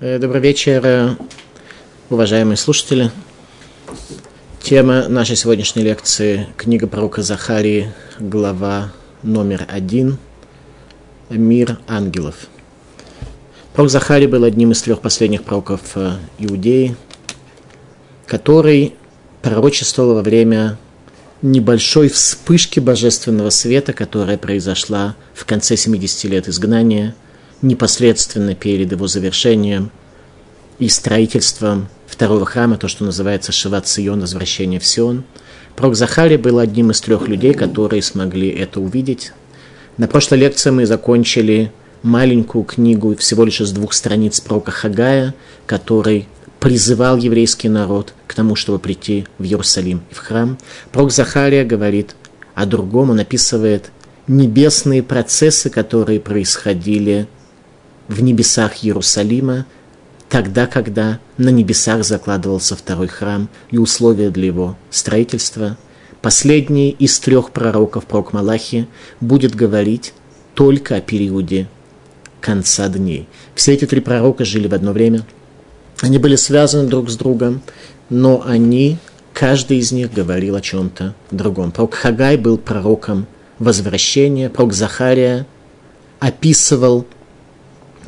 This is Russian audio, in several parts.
Э, добрый вечер, э, уважаемые слушатели. Тема нашей сегодняшней лекции – книга пророка Захарии, глава номер один «Мир ангелов». Пророк Захарий был одним из трех последних пророков э, Иудеи, который пророчествовал во время небольшой вспышки божественного света, которая произошла в конце 70 лет изгнания – непосредственно перед его завершением и строительством второго храма, то, что называется Шиват Сион, возвращение в Сион. Пророк Захари был одним из трех людей, которые смогли это увидеть. На прошлой лекции мы закончили маленькую книгу всего лишь из двух страниц пророка Хагая, который призывал еврейский народ к тому, чтобы прийти в Иерусалим и в храм. Пророк Захария говорит о другом, он описывает небесные процессы, которые происходили в небесах Иерусалима, тогда, когда на небесах закладывался второй храм и условия для его строительства, последний из трех пророков, пророк Малахи, будет говорить только о периоде конца дней. Все эти три пророка жили в одно время. Они были связаны друг с другом, но они, каждый из них говорил о чем-то другом. Пророк Хагай был пророком возвращения, пророк Захария описывал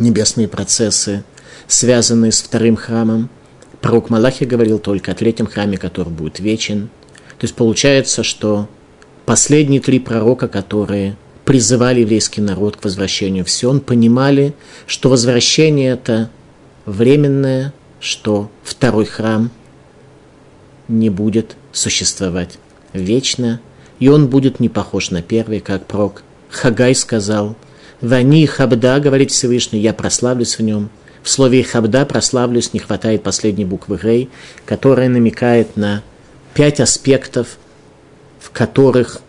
небесные процессы, связанные с вторым храмом. Пророк Малахи говорил только о третьем храме, который будет вечен. То есть получается, что последние три пророка, которые призывали еврейский народ к возвращению в Сион, понимали, что возвращение это временное, что второй храм не будет существовать вечно, и он будет не похож на первый, как пророк Хагай сказал – Вани хабда, говорит Всевышний, я прославлюсь в нем. В слове хабда прославлюсь не хватает последней буквы гей, которая намекает на пять аспектов, в которых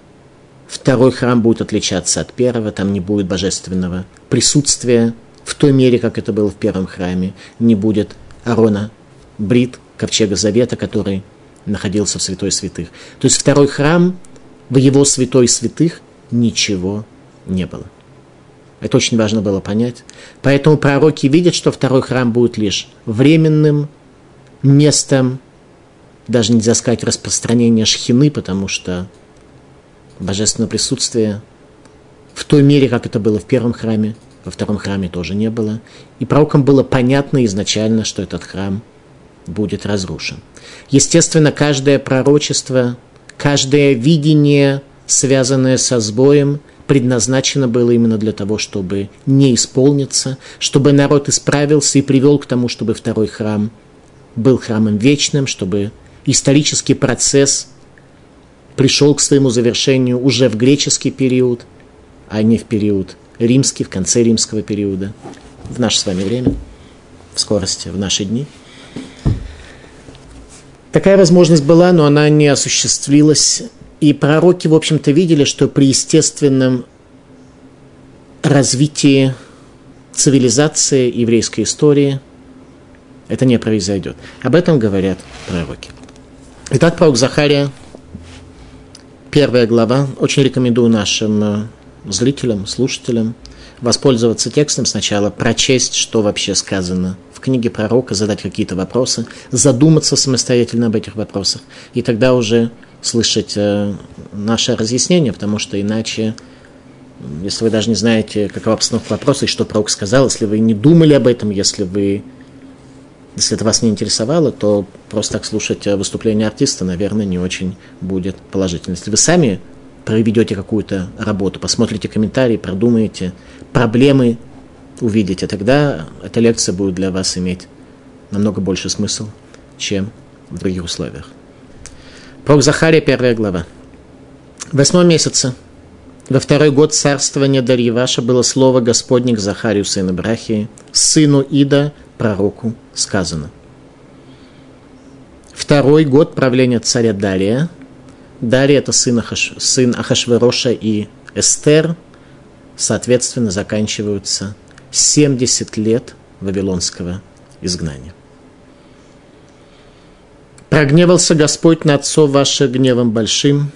второй храм будет отличаться от первого, там не будет божественного присутствия в той мере, как это было в первом храме, не будет Арона, Брит, ковчега Завета, который находился в святой святых. То есть второй храм, в его святой святых ничего не было. Это очень важно было понять. Поэтому пророки видят, что второй храм будет лишь временным местом, даже нельзя сказать распространения шхины, потому что божественное присутствие в той мере, как это было в первом храме, во втором храме тоже не было. И пророкам было понятно изначально, что этот храм будет разрушен. Естественно, каждое пророчество, каждое видение, связанное со сбоем, предназначено было именно для того, чтобы не исполниться, чтобы народ исправился и привел к тому, чтобы второй храм был храмом вечным, чтобы исторический процесс пришел к своему завершению уже в греческий период, а не в период римский, в конце римского периода, в наше с вами время, в скорости, в наши дни. Такая возможность была, но она не осуществилась и пророки, в общем-то, видели, что при естественном развитии цивилизации еврейской истории это не произойдет. Об этом говорят пророки. Итак, пророк Захария, первая глава. Очень рекомендую нашим э, зрителям, слушателям воспользоваться текстом сначала, прочесть, что вообще сказано в книге пророка, задать какие-то вопросы, задуматься самостоятельно об этих вопросах, и тогда уже слышать э, наше разъяснение, потому что иначе, если вы даже не знаете, какова обстановка вопроса и что пророк сказал, если вы не думали об этом, если вы если это вас не интересовало, то просто так слушать э, выступление артиста, наверное, не очень будет положительно. Если вы сами проведете какую-то работу, посмотрите комментарии, продумаете, проблемы увидите, тогда эта лекция будет для вас иметь намного больше смысл, чем в других условиях. Пророк Захария, первая глава. В восьмом месяце, во второй год царствования Дарьеваша было слово Господне к Захарию, сыну Брахии, сыну Ида, пророку, сказано. Второй год правления царя Дария. Дария – это сын, Ахаш, сын Ахашвероша и Эстер. Соответственно, заканчиваются 70 лет вавилонского изгнания. Прогневался Господь на отцов ваших гневом большим,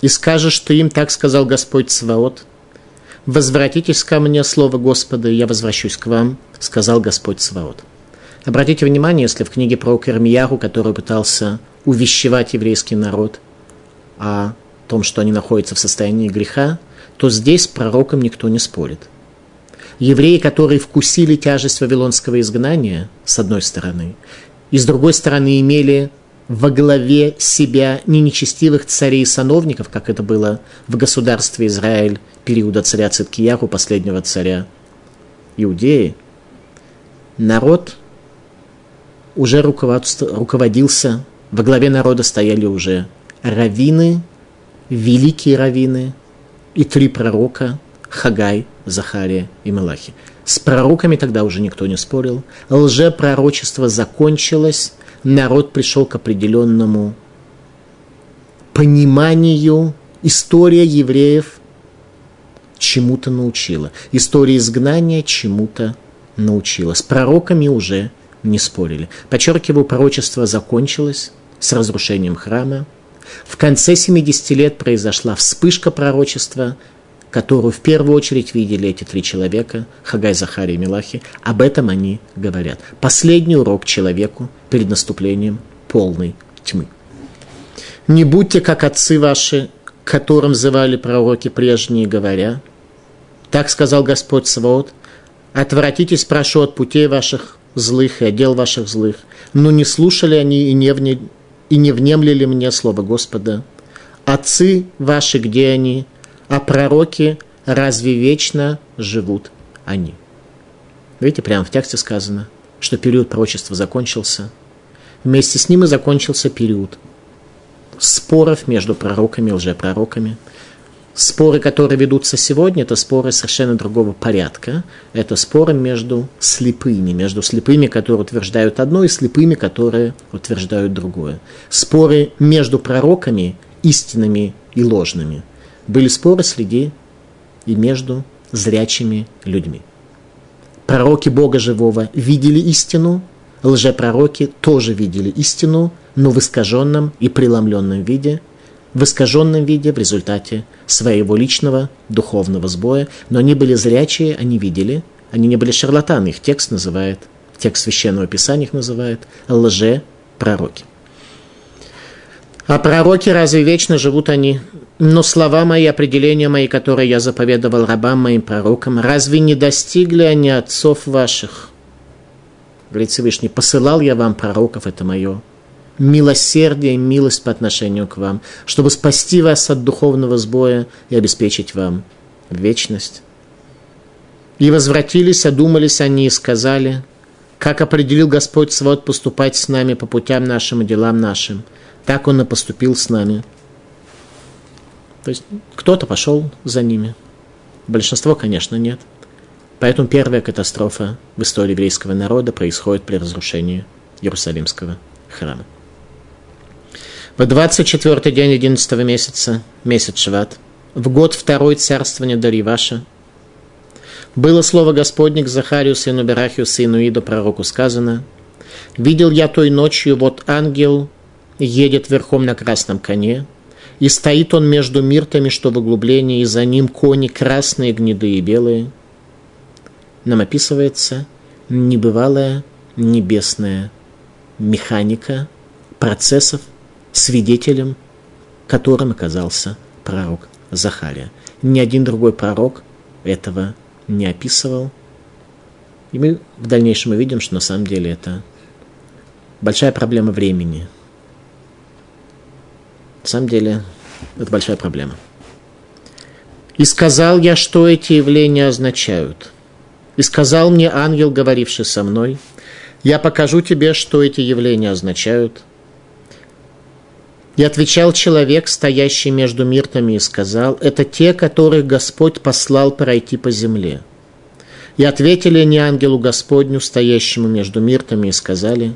и скажешь ты им, так сказал Господь Сваот, возвратитесь ко мне, слово Господа, и я возвращусь к вам, сказал Господь Сваот. Обратите внимание, если в книге про Кермияру, который пытался увещевать еврейский народ о том, что они находятся в состоянии греха, то здесь пророком никто не спорит. Евреи, которые вкусили тяжесть вавилонского изгнания, с одной стороны, и с другой стороны имели во главе себя не нечестивых царей и сановников, как это было в государстве Израиль периода царя Циткияру, последнего царя Иудеи, народ уже руководился, во главе народа стояли уже раввины, великие раввины и три пророка Хагай, Захария и Малахи. С пророками тогда уже никто не спорил. Лжепророчество закончилось, народ пришел к определенному пониманию. История евреев чему-то научила. История изгнания чему-то научила. С пророками уже не спорили. Подчеркиваю, пророчество закончилось с разрушением храма. В конце 70 лет произошла вспышка пророчества, которую в первую очередь видели эти три человека, Хагай, Захарий и Милахи. Об этом они говорят. Последний урок человеку перед наступлением полной тьмы. Не будьте как отцы ваши, которым зывали пророки прежние, говоря, так сказал Господь Свод, отвратитесь, прошу, от путей ваших, злых и отдел ваших злых. Но не слушали они и не, вне, и не внемлили мне слово Господа. Отцы ваши, где они? А пророки, разве вечно живут они? Видите, прямо в тексте сказано, что период пророчества закончился. Вместе с ним и закончился период споров между пророками и лжепророками – Споры, которые ведутся сегодня, это споры совершенно другого порядка. Это споры между слепыми, между слепыми, которые утверждают одно, и слепыми, которые утверждают другое. Споры между пророками, истинными и ложными. Были споры среди и между зрячими людьми. Пророки Бога Живого видели истину, лжепророки тоже видели истину, но в искаженном и преломленном виде – в искаженном виде в результате своего личного духовного сбоя, но они были зрячие, они видели, они не были шарлатаны, их текст называет, текст Священного Писания их называет лже-пророки. А пророки разве вечно живут они? Но слова мои, определения мои, которые я заповедовал рабам моим пророкам, разве не достигли они отцов ваших? Говорит Всевышний, посылал я вам пророков, это мое милосердие и милость по отношению к вам, чтобы спасти вас от духовного сбоя и обеспечить вам вечность. И возвратились, одумались они и сказали, как определил Господь свод поступать с нами по путям нашим и делам нашим, так Он и поступил с нами. То есть кто-то пошел за ними. Большинство, конечно, нет. Поэтому первая катастрофа в истории еврейского народа происходит при разрушении Иерусалимского храма. В 24 день 11 месяца, месяц Шват, в год второй царствования Дарьеваша, было слово Господне к Захарию, сыну Берахию, сыну Иду, пророку сказано, «Видел я той ночью, вот ангел едет верхом на красном коне, и стоит он между миртами, что в углублении, и за ним кони красные, гнедые и белые». Нам описывается небывалая небесная механика процессов – свидетелем, которым оказался пророк Захария. Ни один другой пророк этого не описывал. И мы в дальнейшем увидим, что на самом деле это большая проблема времени. На самом деле это большая проблема. «И сказал я, что эти явления означают. И сказал мне ангел, говоривший со мной, я покажу тебе, что эти явления означают – и отвечал человек, стоящий между миртами, и сказал, это те, которых Господь послал пройти по земле. И ответили они ангелу Господню, стоящему между миртами, и сказали,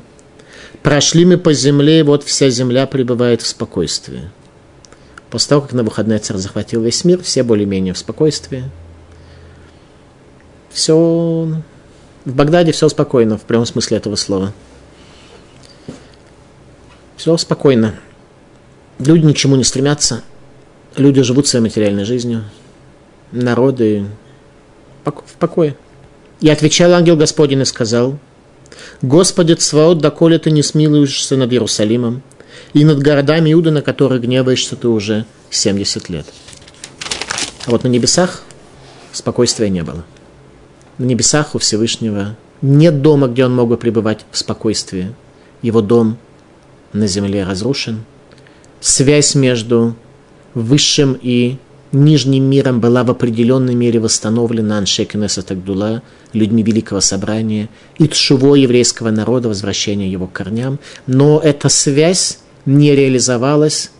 прошли мы по земле, и вот вся земля пребывает в спокойствии. После того, как на выходные царь захватил весь мир, все более-менее в спокойствии. Все в Багдаде все спокойно, в прямом смысле этого слова. Все спокойно. Люди ничему не стремятся. Люди живут своей материальной жизнью. Народы в покое. И отвечал ангел Господень и сказал, «Господи, Цваот, доколе ты не смилуешься над Иерусалимом, и над городами Иуда, на которых гневаешься ты уже 70 лет». А вот на небесах спокойствия не было. На небесах у Всевышнего нет дома, где он мог бы пребывать в спокойствии. Его дом на земле разрушен. Связь между высшим и нижним миром была в определенной мере восстановлена Аншекинеса Тагдула, людьми Великого Собрания, и тшуво еврейского народа, возвращение его к корням. Но эта связь не реализовалась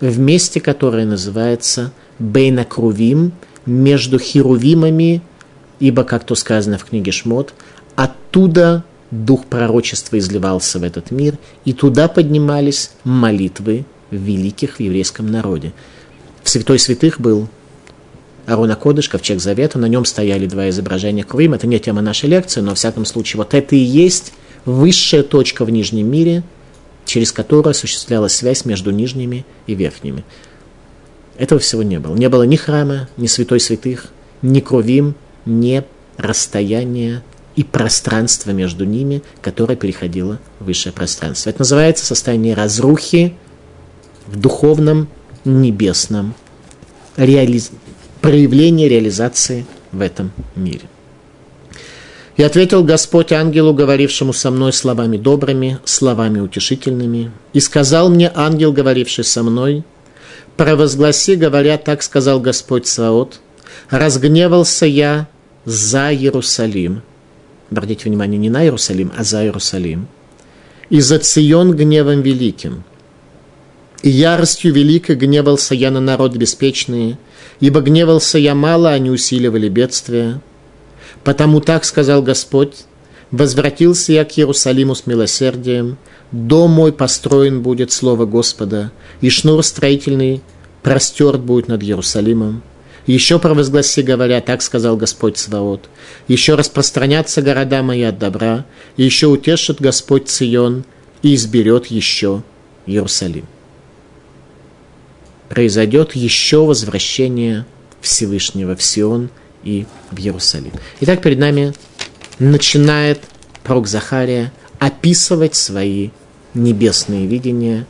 в месте, которое называется Бейнакрувим, между херувимами, ибо, как то сказано в книге Шмот, оттуда дух пророчества изливался в этот мир, и туда поднимались молитвы великих в еврейском народе. В святой святых был Арона Кодыш, ковчег Завета, на нем стояли два изображения Крым. Это не тема нашей лекции, но, в всяком случае, вот это и есть высшая точка в Нижнем мире, через которую осуществлялась связь между нижними и верхними. Этого всего не было. Не было ни храма, ни святой святых, ни кровим, ни расстояния и пространства между ними, которое переходило в высшее пространство. Это называется состояние разрухи в духовном небесном реализ... проявлении реализации в этом мире. И ответил Господь ангелу, говорившему со мной словами добрыми, словами утешительными. И сказал мне ангел, говоривший со мной, провозгласи, говоря, так сказал Господь Саот, разгневался я за Иерусалим. Обратите внимание, не на Иерусалим, а за Иерусалим. И за Цион гневом великим – и яростью великой гневался я на народ беспечный, ибо гневался я мало, они усиливали бедствия. Потому так сказал Господь, возвратился я к Иерусалиму с милосердием, дом мой построен будет слово Господа, и шнур строительный простерт будет над Иерусалимом. Еще провозгласи, говоря, так сказал Господь Сваот. Еще распространятся города мои от добра, и еще утешит Господь Цион, и изберет еще Иерусалим произойдет еще возвращение Всевышнего в Сион и в Иерусалим. Итак, перед нами начинает пророк Захария описывать свои небесные видения,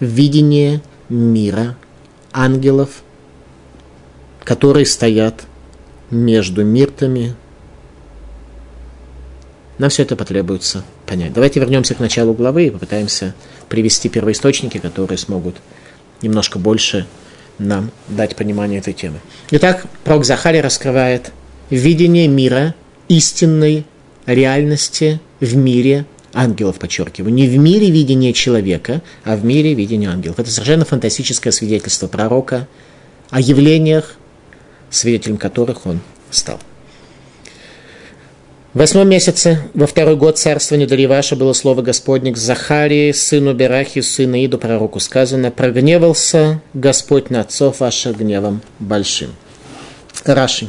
видение мира, ангелов, которые стоят между миртами. Нам все это потребуется понять. Давайте вернемся к началу главы и попытаемся привести первоисточники, которые смогут немножко больше нам дать понимание этой темы. Итак, пророк Захария раскрывает видение мира, истинной реальности в мире ангелов, подчеркиваю. Не в мире видения человека, а в мире видения ангелов. Это совершенно фантастическое свидетельство пророка о явлениях, свидетелем которых он стал. В восьмом месяце, во второй год царствования Дариваша было слово Господне к Захарии, сыну Берахи, сыну Иду, пророку сказано, «Прогневался Господь на отцов ваших гневом большим». Раши.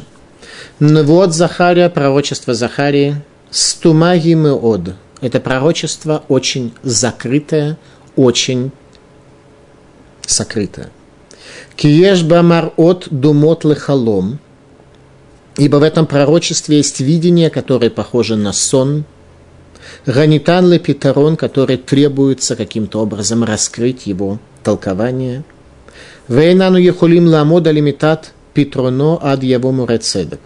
Ну вот Захария, пророчество Захарии, стумаги мы од. Это пророчество очень закрытое, очень сокрытое. Киеш бамар от думот лехалом – Ибо в этом пророчестве есть видение, которое похоже на сон. Ганитан лепитарон, который требуется каким-то образом раскрыть его толкование. Вейнану ехулим ламода лимитат питроно ад его мурецедек.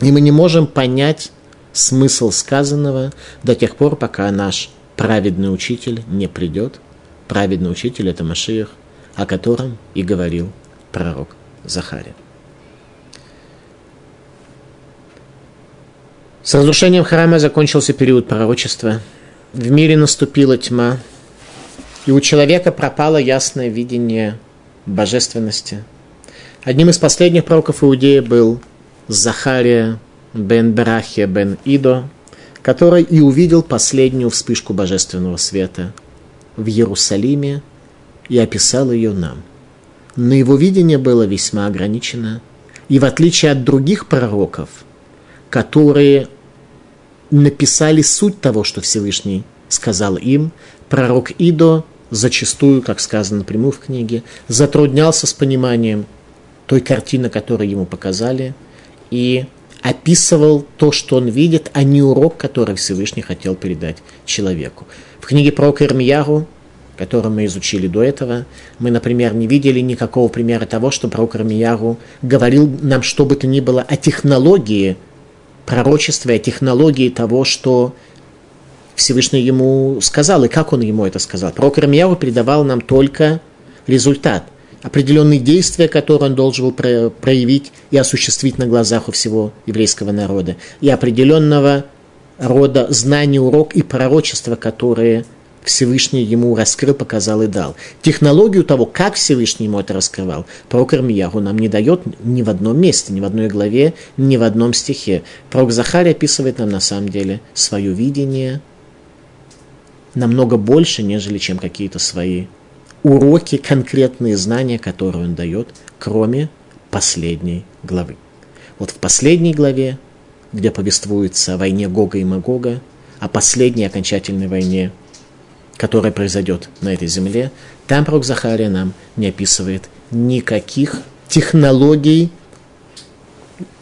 И мы не можем понять смысл сказанного до тех пор, пока наш праведный учитель не придет. Праведный учитель – это Машиах, о котором и говорил пророк Захария. С разрушением храма закончился период пророчества. В мире наступила тьма, и у человека пропало ясное видение божественности. Одним из последних пророков Иудеи был Захария бен Берахия бен Идо, который и увидел последнюю вспышку божественного света в Иерусалиме и описал ее нам. Но его видение было весьма ограничено, и в отличие от других пророков, которые написали суть того, что Всевышний сказал им. Пророк Идо зачастую, как сказано напрямую в книге, затруднялся с пониманием той картины, которую ему показали, и описывал то, что он видит, а не урок, который Всевышний хотел передать человеку. В книге про Ирмиягу, которую мы изучили до этого, мы, например, не видели никакого примера того, что пророк Ирмиягу говорил нам что бы то ни было о технологии пророчества, о технологии того, что Всевышний ему сказал, и как он ему это сказал. Пророк Ирмиягу передавал нам только результат определенные действия, которые он должен был проявить и осуществить на глазах у всего еврейского народа, и определенного рода знания, урок и пророчества, которые Всевышний ему раскрыл, показал и дал. Технологию того, как Всевышний ему это раскрывал, пророк Ирмиягу нам не дает ни в одном месте, ни в одной главе, ни в одном стихе. Пророк Захарий описывает нам на самом деле свое видение намного больше, нежели чем какие-то свои уроки, конкретные знания, которые он дает, кроме последней главы. Вот в последней главе, где повествуется о войне Гога и Магога, о последней окончательной войне, которая произойдет на этой земле, там пророк Захария нам не описывает никаких технологий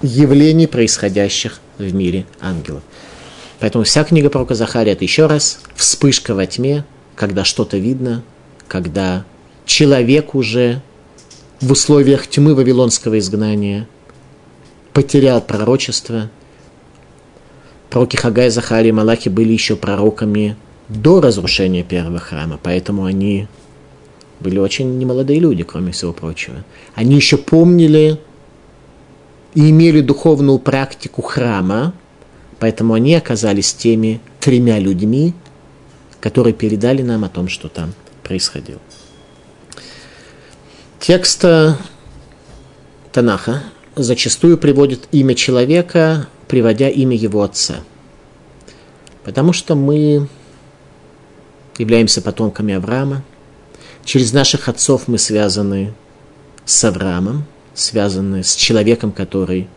явлений, происходящих в мире ангелов. Поэтому вся книга пророка Захария – это еще раз вспышка во тьме, когда что-то видно, когда человек уже в условиях тьмы вавилонского изгнания потерял пророчество. Пророки Хагай, Захарий и Малахи были еще пророками до разрушения первого храма, поэтому они были очень немолодые люди, кроме всего прочего. Они еще помнили и имели духовную практику храма, поэтому они оказались теми тремя людьми, которые передали нам о том, что там происходил. Текст Танаха зачастую приводит имя человека, приводя имя его отца. Потому что мы являемся потомками Авраама. Через наших отцов мы связаны с Авраамом, связаны с человеком, который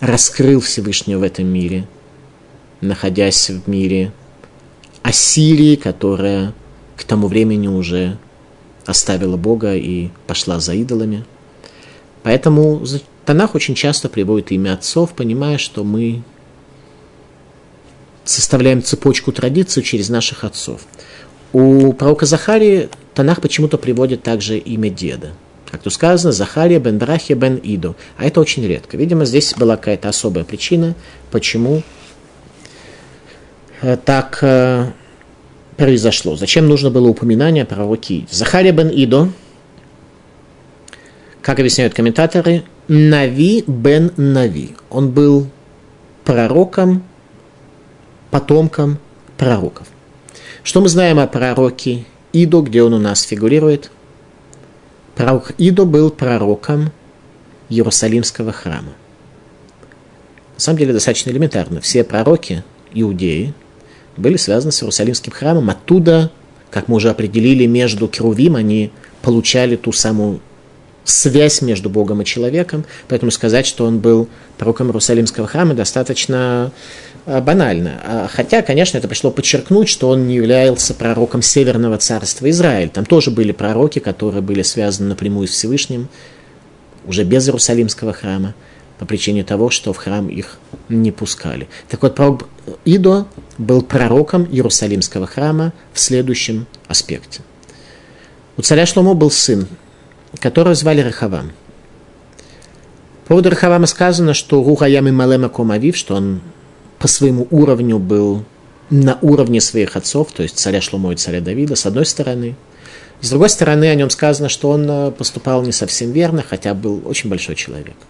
раскрыл Всевышнего в этом мире, находясь в мире Ассирии, которая к тому времени уже оставила Бога и пошла за идолами. Поэтому Танах очень часто приводит имя отцов, понимая, что мы составляем цепочку традиций через наших отцов. У пророка Захарии Танах почему-то приводит также имя деда. Как тут сказано, Захария бен Брахи бен Идо. А это очень редко. Видимо, здесь была какая-то особая причина, почему э, так э, произошло? Зачем нужно было упоминание о пророке Захария бен Идо, как объясняют комментаторы, Нави бен Нави. Он был пророком, потомком пророков. Что мы знаем о пророке Идо, где он у нас фигурирует? Пророк Идо был пророком Иерусалимского храма. На самом деле достаточно элементарно. Все пророки, иудеи, были связаны с Иерусалимским храмом. Оттуда, как мы уже определили, между Керувим они получали ту самую связь между Богом и человеком. Поэтому сказать, что он был пророком Иерусалимского храма, достаточно а, банально. А, хотя, конечно, это пришло подчеркнуть, что он не являлся пророком Северного царства Израиль. Там тоже были пророки, которые были связаны напрямую с Всевышним, уже без Иерусалимского храма по причине того, что в храм их не пускали. Так вот, пророк Идо был пророком Иерусалимского храма в следующем аспекте. У царя Шломо был сын, которого звали Рахавам. По поводу Рахавама сказано, что Рухаями Малема Комавив, что он по своему уровню был на уровне своих отцов, то есть царя Шломо и царя Давида, с одной стороны. С другой стороны, о нем сказано, что он э, поступал не совсем верно, хотя был очень большой человек –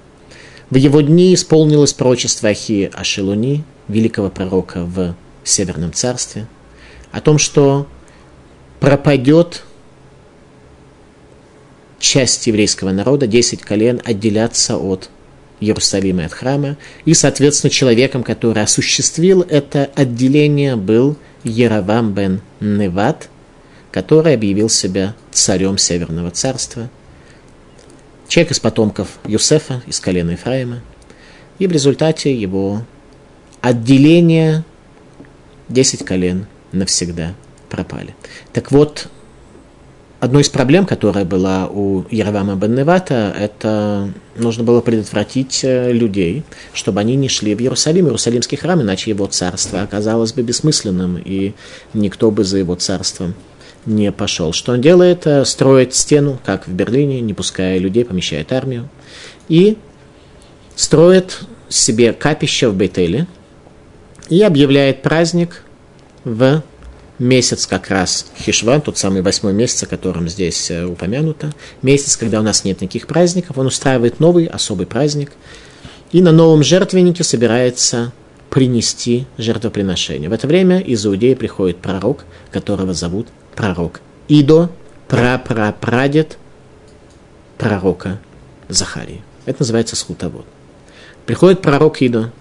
в его дни исполнилось пророчество Ахи Ашелуни, великого пророка в Северном царстве, о том, что пропадет часть еврейского народа, 10 колен, отделятся от Иерусалима и от храма, и, соответственно, человеком, который осуществил это отделение, был Яровам бен Неват, который объявил себя царем Северного царства – Человек из потомков Юсефа, из колена Ефраима. И в результате его отделения 10 колен навсегда пропали. Так вот, одной из проблем, которая была у Яровама бен Невата, это нужно было предотвратить э, людей, чтобы они не шли в Иерусалим, Иерусалимский храм, иначе его царство оказалось бы бессмысленным, и никто бы за его царством не пошел. Что он делает? Э, строит стену, как в Берлине, не пуская людей, помещает армию. И строит себе капище в Бейтеле и объявляет праздник в месяц как раз Хишван, тот самый восьмой месяц, о котором здесь э, упомянуто, месяц, когда у нас нет никаких праздников, он устраивает новый особый праздник, и на новом жертвеннике собирается принести жертвоприношение. В это время из Иудеи приходит пророк, которого зовут пророк Идо, прапрапрадед пророка Захарии. Это называется схутовод. Приходит пророк Идо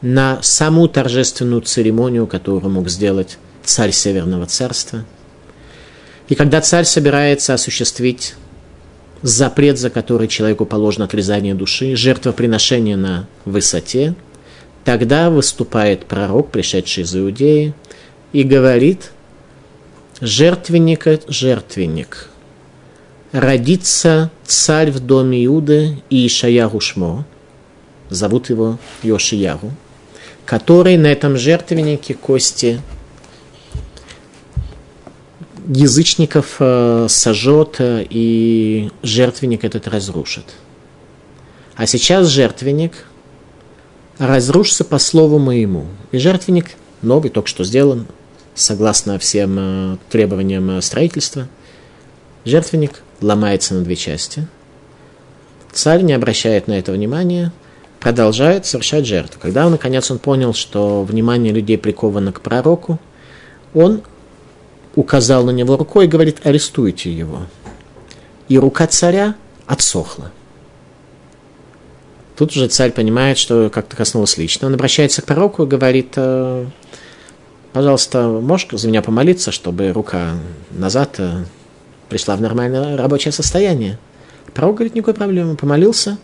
на самую торжественную церемонию, которую мог сделать царь Северного царства. И когда царь собирается осуществить запрет, за который человеку положено отрезание души, жертвоприношение на высоте, тогда выступает пророк, пришедший из Иудеи, и говорит, жертвенник, жертвенник, родится царь в доме Иуды и Ишаяру Шмо, зовут его Йошияру, который на этом жертвеннике кости язычников э, сожжет э, и жертвенник этот разрушит. А сейчас жертвенник разрушится по слову моему. И жертвенник новый, только что сделан, согласно всем э, требованиям строительства. Жертвенник ломается на две части. Царь не обращает на это внимания, продолжает совершать жертву. Когда, наконец, он понял, что внимание людей приковано к пророку, он указал на него рукой и говорит, арестуйте его. И рука царя отсохла. Тут уже царь понимает, что как-то коснулось лично. Он обращается к пророку и говорит, «Э, пожалуйста, можешь за меня помолиться, чтобы рука назад э, пришла в нормальное рабочее состояние? Пророк говорит, никакой проблемы. Помолился,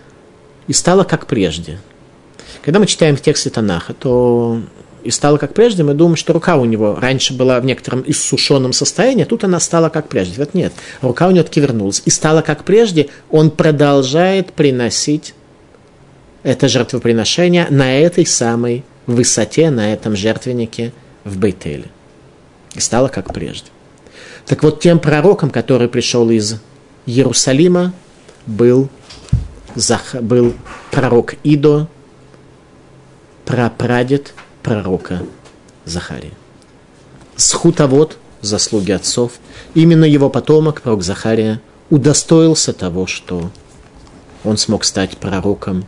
и стало как прежде. Когда мы читаем в тексте Танаха, то и стало как прежде, мы думаем, что рука у него раньше была в некотором иссушенном состоянии, а тут она стала как прежде. Вот нет, рука у него таки вернулась. И стала как прежде, он продолжает приносить это жертвоприношение на этой самой высоте, на этом жертвеннике в Бейтеле. И стало как прежде. Так вот, тем пророком, который пришел из Иерусалима, был, был пророк Идо, прапрадед пророка Захария. Схутовод, заслуги отцов, именно его потомок, пророк Захария, удостоился того, что он смог стать пророком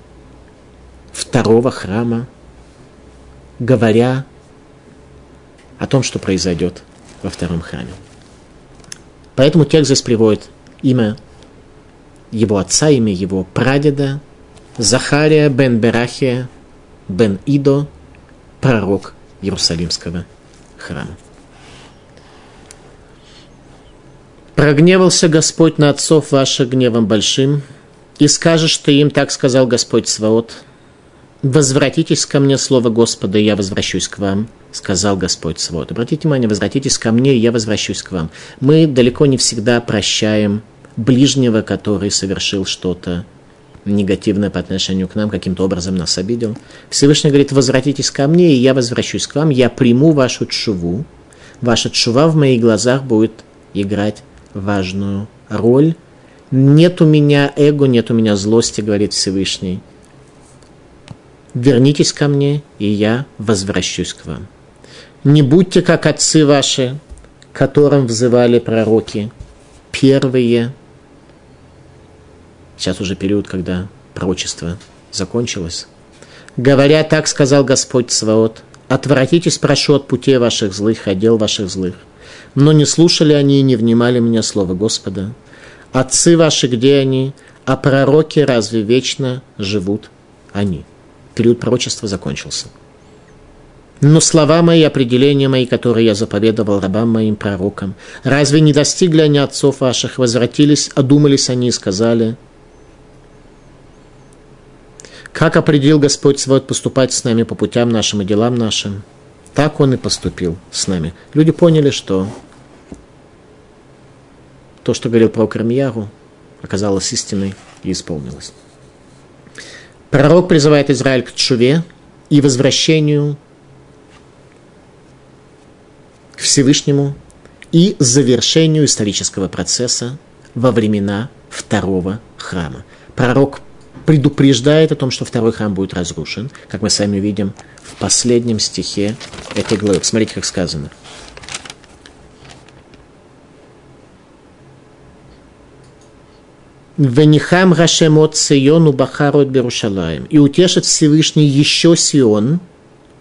второго храма, говоря о том, что произойдет во втором храме. Поэтому текст здесь приводит имя его отца, имя его прадеда, Захария бен Берахия бен Идо, пророк Иерусалимского храма. Прогневался Господь на отцов ваших гневом большим, и скажешь ты им, так сказал Господь Сваот, возвратитесь ко мне, слово Господа, и я возвращусь к вам, сказал Господь Сваот. Обратите внимание, возвратитесь ко мне, и я возвращусь к вам. Мы далеко не всегда прощаем ближнего, который совершил что-то негативное по отношению к нам, каким-то образом нас обидел. Всевышний говорит, возвратитесь ко мне, и я возвращусь к вам, я приму вашу чуву. Ваша чува в моих глазах будет играть важную роль. Нет у меня эго, нет у меня злости, говорит Всевышний. Вернитесь ко мне, и я возвращусь к вам. Не будьте как отцы ваши, которым взывали пророки, первые Сейчас уже период, когда пророчество закончилось. Говоря так, сказал Господь Сваот, отвратитесь, прошу, от путей ваших злых, от дел ваших злых. Но не слушали они и не внимали мне слова Господа. Отцы ваши, где они? А пророки разве вечно живут они? Период пророчества закончился. Но слова мои, определения мои, которые я заповедовал рабам моим пророкам, разве не достигли они отцов ваших, возвратились, одумались они и сказали – как определил Господь свой поступать с нами по путям нашим и делам нашим, так Он и поступил с нами. Люди поняли, что то, что говорил про Кармияру, оказалось истиной и исполнилось. Пророк призывает Израиль к чуве и возвращению к Всевышнему и завершению исторического процесса во времена второго храма. Пророк предупреждает о том, что второй храм будет разрушен, как мы сами видим в последнем стихе этой главы. Смотрите, как сказано. Венихам Рашемот Сиону Бахарот Берушалаем. И утешит Всевышний еще Сион,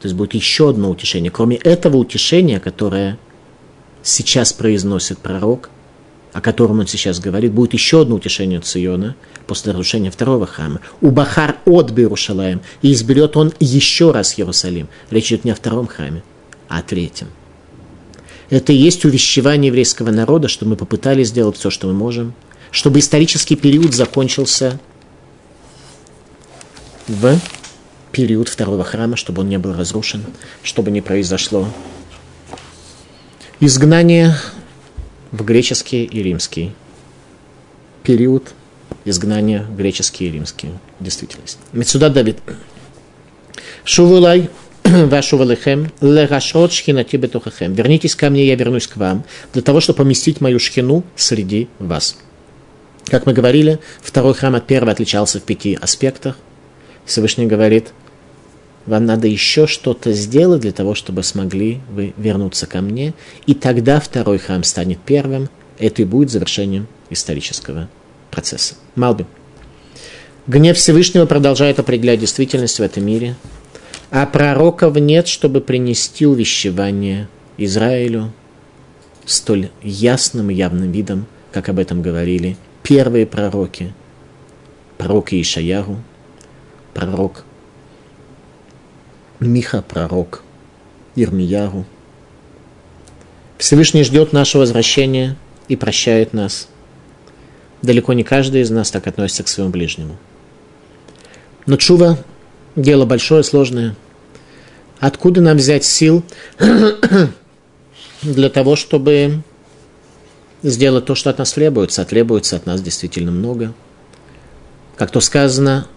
то есть будет еще одно утешение. Кроме этого утешения, которое сейчас произносит пророк, о котором он сейчас говорит, будет еще одно утешение от Сиона после разрушения второго храма. У Бахар от Берушалаем. И изберет он еще раз Иерусалим. Речь идет не о втором храме, а о третьем. Это и есть увещевание еврейского народа, что мы попытались сделать все, что мы можем – чтобы исторический период закончился в период второго храма, чтобы он не был разрушен, чтобы не произошло изгнание в греческий и римский период, изгнания греческий и римский, действительность. Мецуда Давид. Шувулай вашувалехем лерашот шхинати бетухахем. Вернитесь ко мне, я вернусь к вам, для того, чтобы поместить мою шхину среди вас. Как мы говорили, второй храм от первого отличался в пяти аспектах. Всевышний говорит, вам надо еще что-то сделать для того, чтобы смогли вы вернуться ко мне, и тогда второй храм станет первым, это и будет завершением исторического процесса. Малби. Гнев Всевышнего продолжает определять действительность в этом мире, а пророков нет, чтобы принести увещевание Израилю столь ясным и явным видом, как об этом говорили первые пророки. Пророк Ишаяру, пророк Миха, пророк Ирмияру. Всевышний ждет нашего возвращения и прощает нас. Далеко не каждый из нас так относится к своему ближнему. Но чува – дело большое, сложное. Откуда нам взять сил для того, чтобы сделать то, что от нас требуется, а требуется от нас действительно много. Как то сказано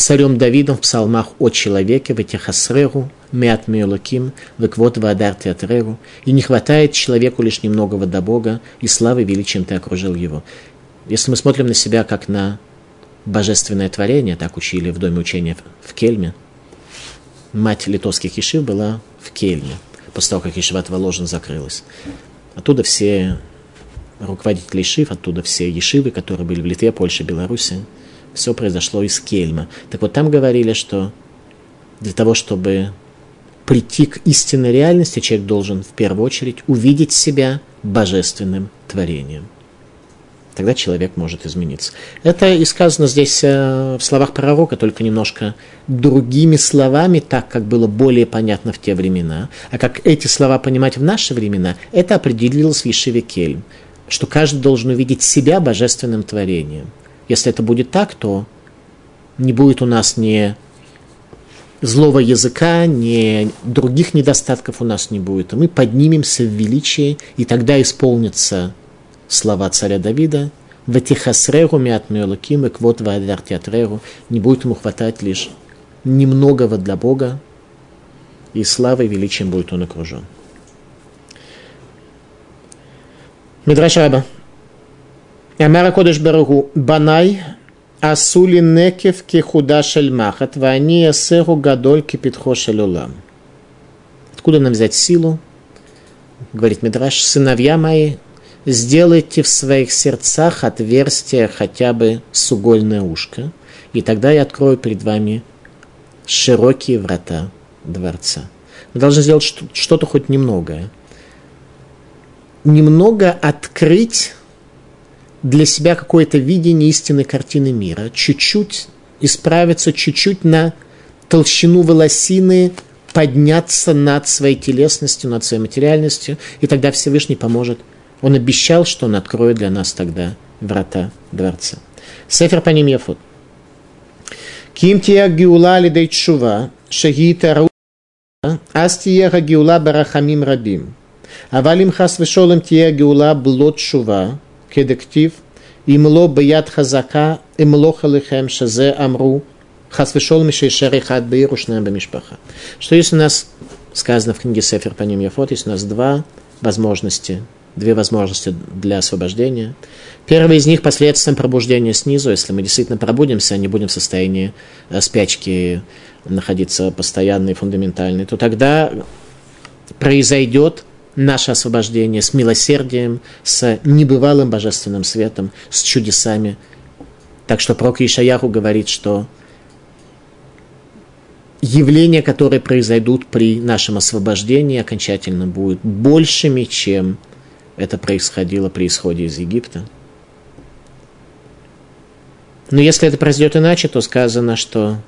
царем Давидом в псалмах о человеке, в этихасрегу, мят меолоким, веквот вадар театрегу, и не хватает человеку лишь немногого до Бога, и славы величием ты окружил его. Если мы смотрим на себя как на божественное творение, так учили в доме учения в Кельме, мать литовских ешив была в Кельме, после того, как ешиват Воложен закрылась. Оттуда все руководители Ишив, оттуда все Ешивы, которые были в Литве, Польше, Беларуси, все произошло из Кельма. Так вот там говорили, что для того, чтобы прийти к истинной реальности, человек должен в первую очередь увидеть себя божественным творением. Тогда человек может измениться. Это и сказано здесь э, в словах пророка, только немножко другими словами, так как было более понятно в те времена. А как эти слова понимать в наши времена, это определилось в Ешиве Кельм что каждый должен увидеть себя божественным творением. Если это будет так, то не будет у нас ни злого языка, ни других недостатков у нас не будет. И мы поднимемся в величие, и тогда исполнятся слова царя Давида «Ватихасреру мят мюлаким и квот ваадвертиатреру» не будет ему хватать лишь немногого для Бога, и славой и величием будет он окружен. Медрашаба. Амара Кодыш Барагу Банай Асули Некев Кихуда Шельмахат Вани Асеру Гадоль Кипитхо Шелюлам. Откуда нам взять силу? Говорит Мидраш, сыновья мои, сделайте в своих сердцах отверстие хотя бы с угольное ушко, и тогда я открою перед вами широкие врата дворца. Мы должны сделать что-то хоть немногое. Немного открыть для себя какое-то видение истинной картины мира, чуть-чуть исправиться, чуть-чуть на толщину волосины подняться над своей телесностью, над своей материальностью, и тогда Всевышний поможет. Он обещал, что он откроет для нас тогда врата дворца. Сефер Паним Яфут. Кимтия Гиула Лидейчува, Шагита Астия Гиула Барахамим Рабим. Авалим Хас Вишолем Тия Гиула Блот чува кедектив, имло беят хазака, имло халихем шазе амру, хасвешол мишейшер хат бейрушна бемишпаха. Что если у нас сказано в книге Сефер по ним Яфот, есть у нас два возможности, две возможности для освобождения. Первый из них последствием пробуждения снизу. Если мы действительно пробудимся, не будем в состоянии э, спячки находиться постоянной, фундаментальной, то тогда произойдет наше освобождение с милосердием, с небывалым божественным светом, с чудесами. Так что пророк Ишаяху говорит, что явления, которые произойдут при нашем освобождении, окончательно будут большими, чем это происходило при исходе из Египта. Но если это произойдет иначе, то сказано, что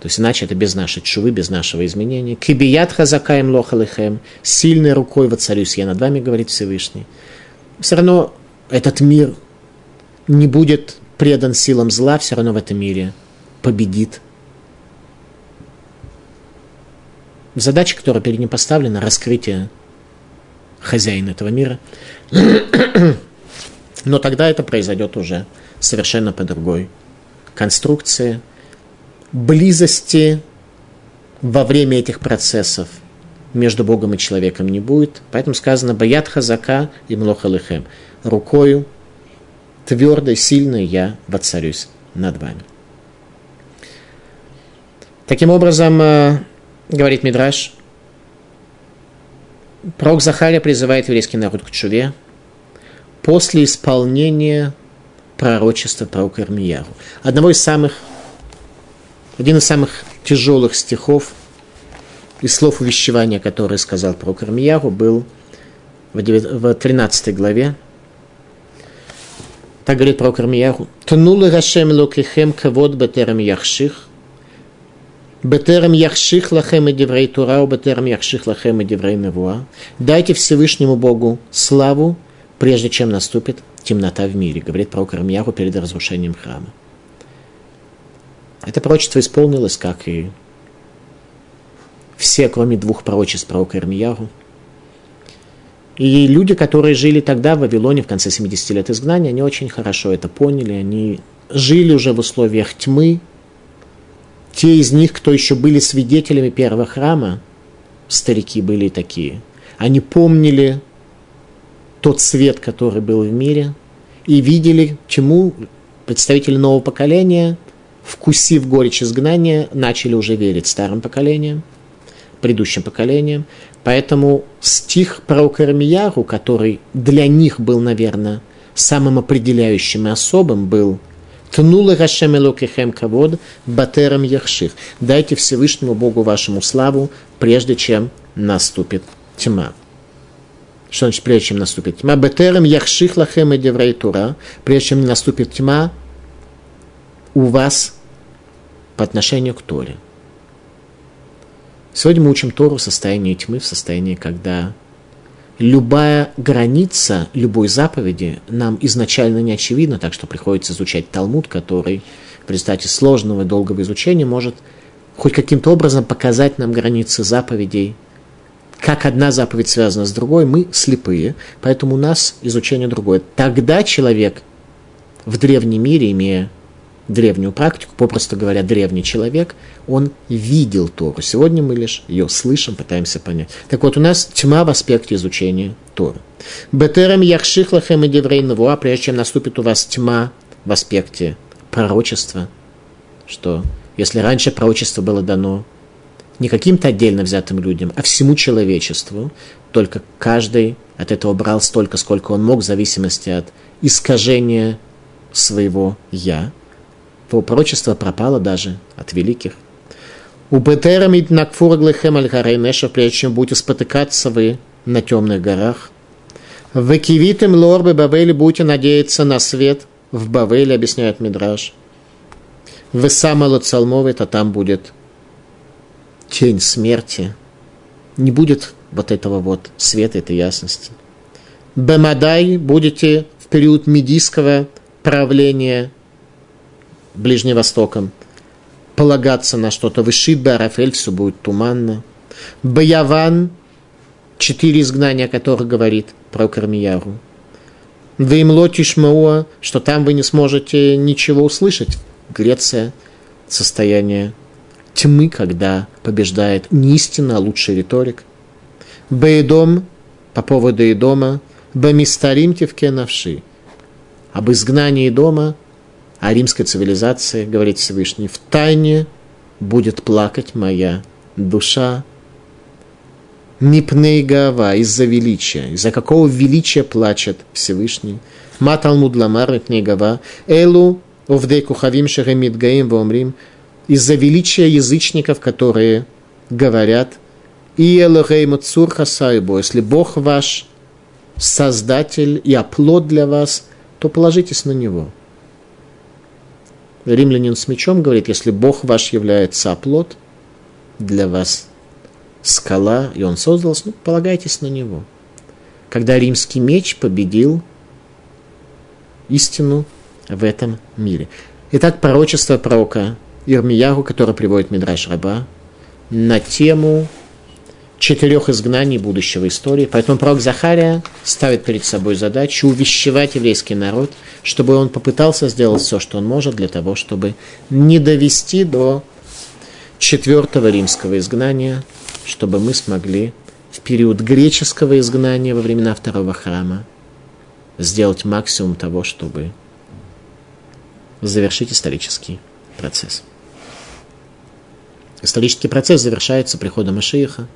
то есть иначе это без нашей чувы, без нашего изменения. Кибият хазакаем лохалыхэм. Сильной рукой воцарюсь я над вами, говорит Всевышний. Все равно этот мир не будет предан силам зла, все равно в этом мире победит. Задача, которая перед ним поставлена, раскрытие хозяина этого мира. Но тогда это произойдет уже совершенно по другой конструкции – близости во время этих процессов между Богом и человеком не будет. Поэтому сказано «Баят хазака и млохалыхем» – рукою твердой, сильной я воцарюсь над вами. Таким образом, э, говорит Мидраш, пророк Захария призывает еврейский народ к чуве после исполнения пророчества пророка Ирмияру, одного из самых один из самых тяжелых стихов из слов увещевания, которые сказал про Кармиягу, был в 13 главе. Так говорит про Кармиягу. Тнулы Рашем локихем кавод бетерем яхших, Бетерем яхших лахем и деврей Тура, бетерем яхших лахем и деврей Невуа. Дайте Всевышнему Богу славу, прежде чем наступит темнота в мире, говорит про Кармиягу перед разрушением храма. Это пророчество исполнилось, как и все, кроме двух пророчеств пророка Ирмияру. И люди, которые жили тогда в Вавилоне в конце 70 лет изгнания, они очень хорошо это поняли. Они жили уже в условиях тьмы. Те из них, кто еще были свидетелями первого храма, старики были такие, они помнили тот свет, который был в мире, и видели, чему представители нового поколения – вкусив горечь изгнания, начали уже верить старым поколениям, предыдущим поколениям. Поэтому стих про Кармияру, который для них был, наверное, самым определяющим и особым, был «Тнула Рашем Элокехем Кавод, Батерам Яхших». «Дайте Всевышнему Богу вашему славу, прежде чем наступит тьма». Что значит, прежде чем наступит тьма? Бетерем яхших лахем и деврей тура. Прежде чем наступит тьма, у вас по отношению к Торе. Сегодня мы учим Тору в состоянии тьмы, в состоянии, когда любая граница любой заповеди нам изначально не очевидна, так что приходится изучать Талмуд, который в результате сложного и долгого изучения может хоть каким-то образом показать нам границы заповедей. Как одна заповедь связана с другой, мы слепые, поэтому у нас изучение другое. Тогда человек в древнем мире, имея древнюю практику, попросту говоря, древний человек, он видел Тору. Сегодня мы лишь ее слышим, пытаемся понять. Так вот, у нас тьма в аспекте изучения Торы. Бетерем яхших лахем и навуа, прежде чем наступит у вас тьма в аспекте пророчества, что если раньше пророчество было дано не каким-то отдельно взятым людям, а всему человечеству, только каждый от этого брал столько, сколько он мог, в зависимости от искажения своего «я», пророчество пропало даже от великих. У Бетерам и Накфураглехем Аль-Харейнеша, прежде чем будете спотыкаться вы на темных горах. В Кивитем Лорбе Бавеле будете надеяться на свет в Бавеле, объясняет Мидраш. В Самалу Цалмове, то там будет тень смерти. Не будет вот этого вот света, этой ясности. Бемадай будете в период медийского правления Ближним Востоком, полагаться на что-то. Вышит Рафель, все будет туманно. Баяван, четыре изгнания, о которых говорит про Кармияру. Вы им лотишмауа, что там вы не сможете ничего услышать. Греция – состояние тьмы, когда побеждает не истина, а лучший риторик. Бейдом по поводу Идома, Бамистарим тевке навши. Об изгнании дома, о римской цивилизации, говорит Всевышний, в тайне будет плакать моя душа. Мипней гава, из-за величия. Из-за какого величия плачет Всевышний? Маталмуд ламар мипней гава. Элу увдей кухавим шеремит гаим вомрим. Из-за величия язычников, которые говорят, и Элохейма Цур Хасайбо, если Бог ваш создатель и оплот для вас, то положитесь на него. Римлянин с мечом говорит, если Бог ваш является оплот для вас, скала, и он создал, ну, полагайтесь на него. Когда римский меч победил истину в этом мире. Итак, пророчество пророка Ирмиягу, которое приводит Мидраш Раба, на тему четырех изгнаний будущего истории. Поэтому пророк Захария ставит перед собой задачу увещевать еврейский народ, чтобы он попытался сделать все, что он может для того, чтобы не довести до четвертого римского изгнания, чтобы мы смогли в период греческого изгнания во времена второго храма сделать максимум того, чтобы завершить исторический процесс. Исторический процесс завершается приходом Машииха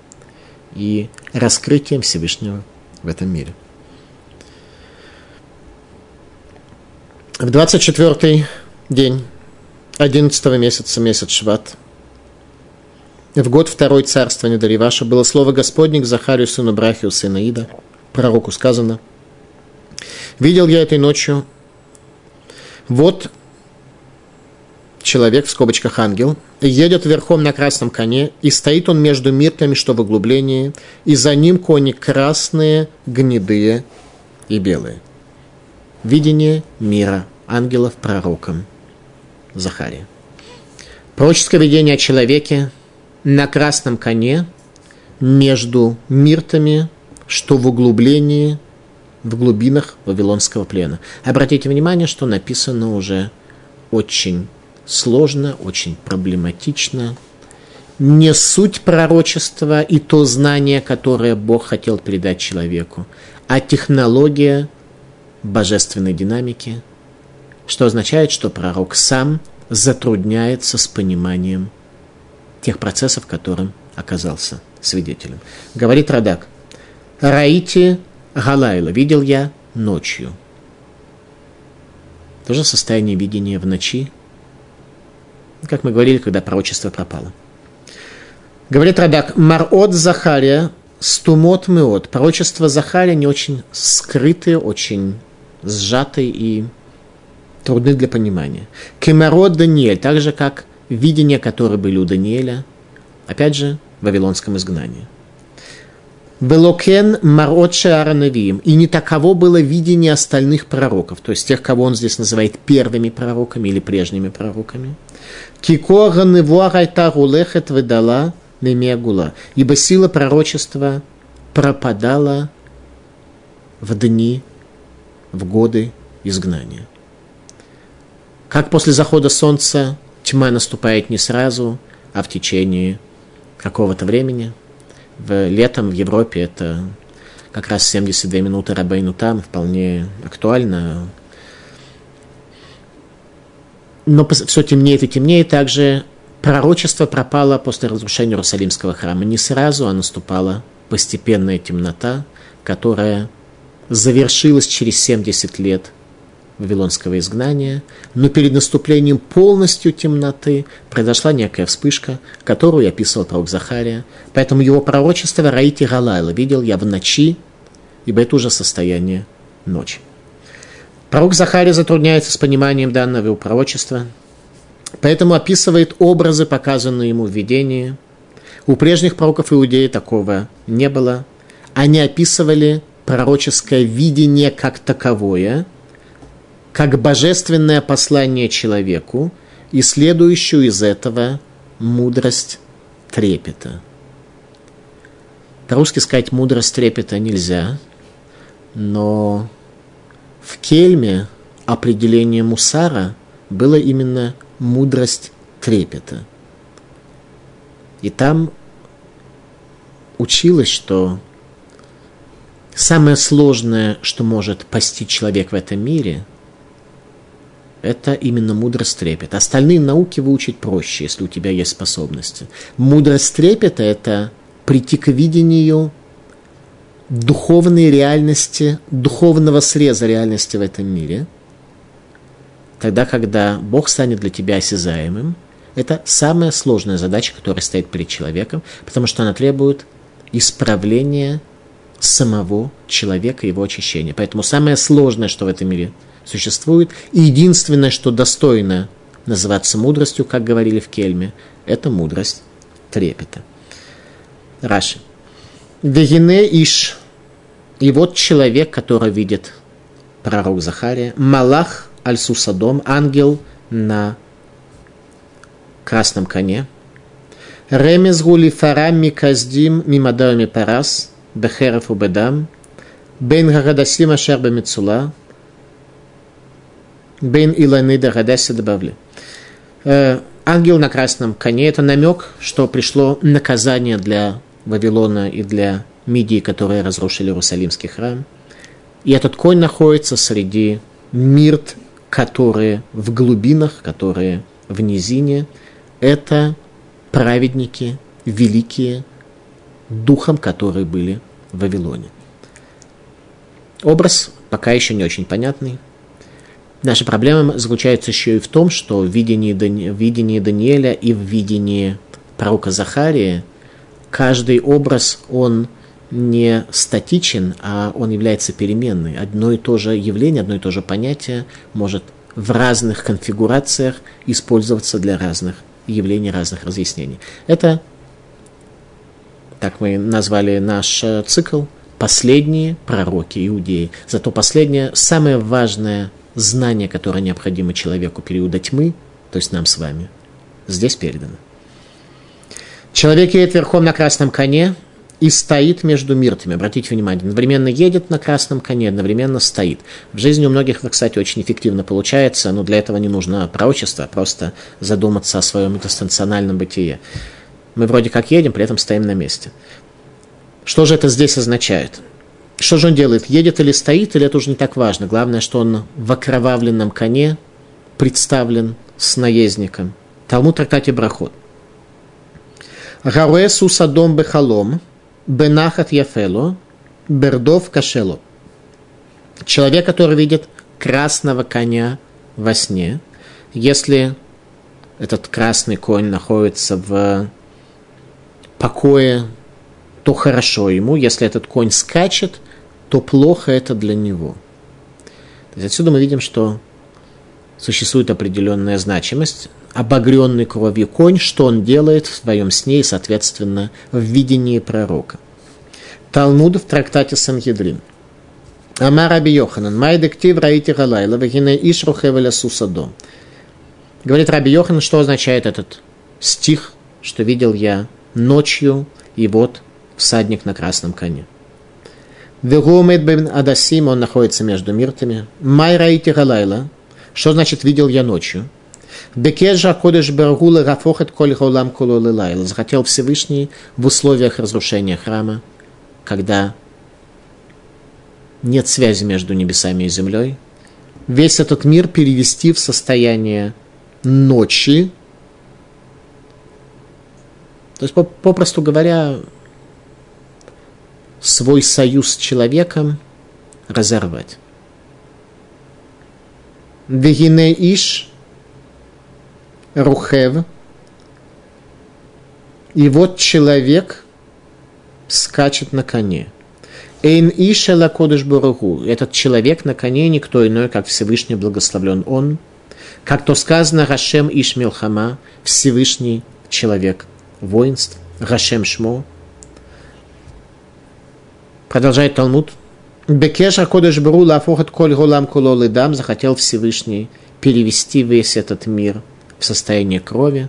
и раскрытием Всевышнего в этом мире. В 24 день 11 месяца, месяц Шват, в год второй царствования Дариваша было слово Господне к Захарию, сыну Брахию, сына Ида, пророку сказано, «Видел я этой ночью, вот человек, в скобочках ангел, едет верхом на красном коне, и стоит он между мирками, что в углублении, и за ним кони красные, гнедые и белые». Видение мира ангелов пророком Захария. Пророческое видение о человеке – на красном коне между миртами, что в углублении, в глубинах Вавилонского плена. Обратите внимание, что написано уже очень сложно, очень проблематично. Не суть пророчества и то знание, которое Бог хотел передать человеку, а технология божественной динамики, что означает, что пророк сам затрудняется с пониманием тех процессов, которым оказался свидетелем. Говорит Радак, Раити Галайла, видел я ночью. Тоже состояние видения в ночи, как мы говорили, когда пророчество пропало. Говорит Радак, Марот Захария, стумот меот. Пророчество Захария не очень скрытые, очень сжатые и трудны для понимания. Кемарот Даниэль, так же как видения, которые были у Даниэля, опять же, в Вавилонском изгнании. Белокен марот шааранавиим. И не таково было видение остальных пророков, то есть тех, кого он здесь называет первыми пророками или прежними пророками. Кикора невуарайта гулехет выдала немегула. Ибо сила пророчества пропадала в дни, в годы изгнания. Как после захода солнца тьма наступает не сразу, а в течение какого-то времени. В, летом в Европе это как раз 72 минуты Рабейну там, вполне актуально. Но все темнеет и темнеет. Также пророчество пропало после разрушения Иерусалимского храма. Не сразу, а наступала постепенная темнота, которая завершилась через 70 лет вавилонского изгнания, но перед наступлением полностью темноты произошла некая вспышка, которую описывал пророк Захария. Поэтому его пророчество Раити Галайла видел я в ночи, ибо это уже состояние ночи. Пророк Захария затрудняется с пониманием данного его пророчества, поэтому описывает образы, показанные ему в видении. У прежних пророков Иудеи такого не было. Они описывали пророческое видение как таковое – как божественное послание человеку и следующую из этого мудрость трепета. По-русски сказать мудрость трепета нельзя, но в Кельме определение мусара было именно мудрость трепета. И там училось, что самое сложное, что может постичь человек в этом мире, это именно мудрость трепета. Остальные науки выучить проще, если у тебя есть способности. Мудрость трепета – это прийти к видению духовной реальности, духовного среза реальности в этом мире, тогда, когда Бог станет для тебя осязаемым, это самая сложная задача, которая стоит перед человеком, потому что она требует исправления самого человека, его очищения. Поэтому самое сложное, что в этом мире существует, и единственное, что достойно называться мудростью, как говорили в Кельме, это мудрость трепета. Раши. Вегине иш. И вот человек, который видит пророк Захария, Малах аль-Сусадом, ангел на красном коне. Ремез гули фарам миказдим мимадами парас, бехерев убедам, бен гагадасим ашер бемецула, бен иланы дагадаси добавли. Э, ангел на красном коне – это намек, что пришло наказание для Вавилона и для Мидии, которые разрушили Иерусалимский храм. И этот конь находится среди мирт, которые в глубинах, которые в низине. Это праведники, великие, духом, которые были в Вавилоне. Образ пока еще не очень понятный. Наша проблема заключается еще и в том, что в видении, Дани... в видении Даниэля и в видении пророка Захария каждый образ, он не статичен, а он является переменной. Одно и то же явление, одно и то же понятие может в разных конфигурациях использоваться для разных явлений, разных разъяснений. Это, так мы назвали наш э, цикл, последние пророки иудеи. Зато последнее, самое важное знание, которое необходимо человеку периода тьмы, то есть нам с вами, здесь передано. Человек едет верхом на красном коне и стоит между миртами. Обратите внимание, одновременно едет на красном коне, одновременно стоит. В жизни у многих это, кстати, очень эффективно получается, но для этого не нужно пророчество, а просто задуматься о своем дистанциональном бытие. Мы вроде как едем, при этом стоим на месте. Что же это здесь означает? Что же он делает? Едет или стоит, или это уже не так важно? Главное, что он в окровавленном коне представлен с наездником. Талмуд трактате Брахот. Гаруэ сусадом бехалом, бенахат яфело, бердов кашело. Человек, который видит красного коня во сне, если этот красный конь находится в покое, то хорошо ему. Если этот конь скачет, то плохо это для него. То есть отсюда мы видим, что существует определенная значимость обогренный кровью конь, что он делает в своем сне и, соответственно, в видении пророка. Талмуд в трактате Сангедрин. Амар Раби Йоханан, май дектив раити галайла, вагине иш рухевеля сусадом. Говорит Раби Йохан, что означает этот стих, что видел я ночью, и вот всадник на красном коне. Вегумет бен Адасим, он находится между миртами. Май раити галайла, что значит видел я ночью? Бекежа Кодыш Баргула Рафохет Коль Хаулам Кололилайл. Захотел Всевышний в условиях разрушения храма, когда нет связи между небесами и землей, весь этот мир перевести в состояние ночи. То есть, попросту говоря, свой союз с человеком разорвать. Вегине иш Рухев. И вот человек скачет на коне. Эйн Ишела Кодыш Барагу. Этот человек на коне никто иной, как Всевышний благословлен он. Как то сказано, Рашем Иш Милхама, Всевышний человек воинств, Рашем Шмо. Продолжает Талмуд. Бекеша Кодыш Бару Лафохат Коль Голам Кулолидам захотел Всевышний перевести весь этот мир – в состоянии крови,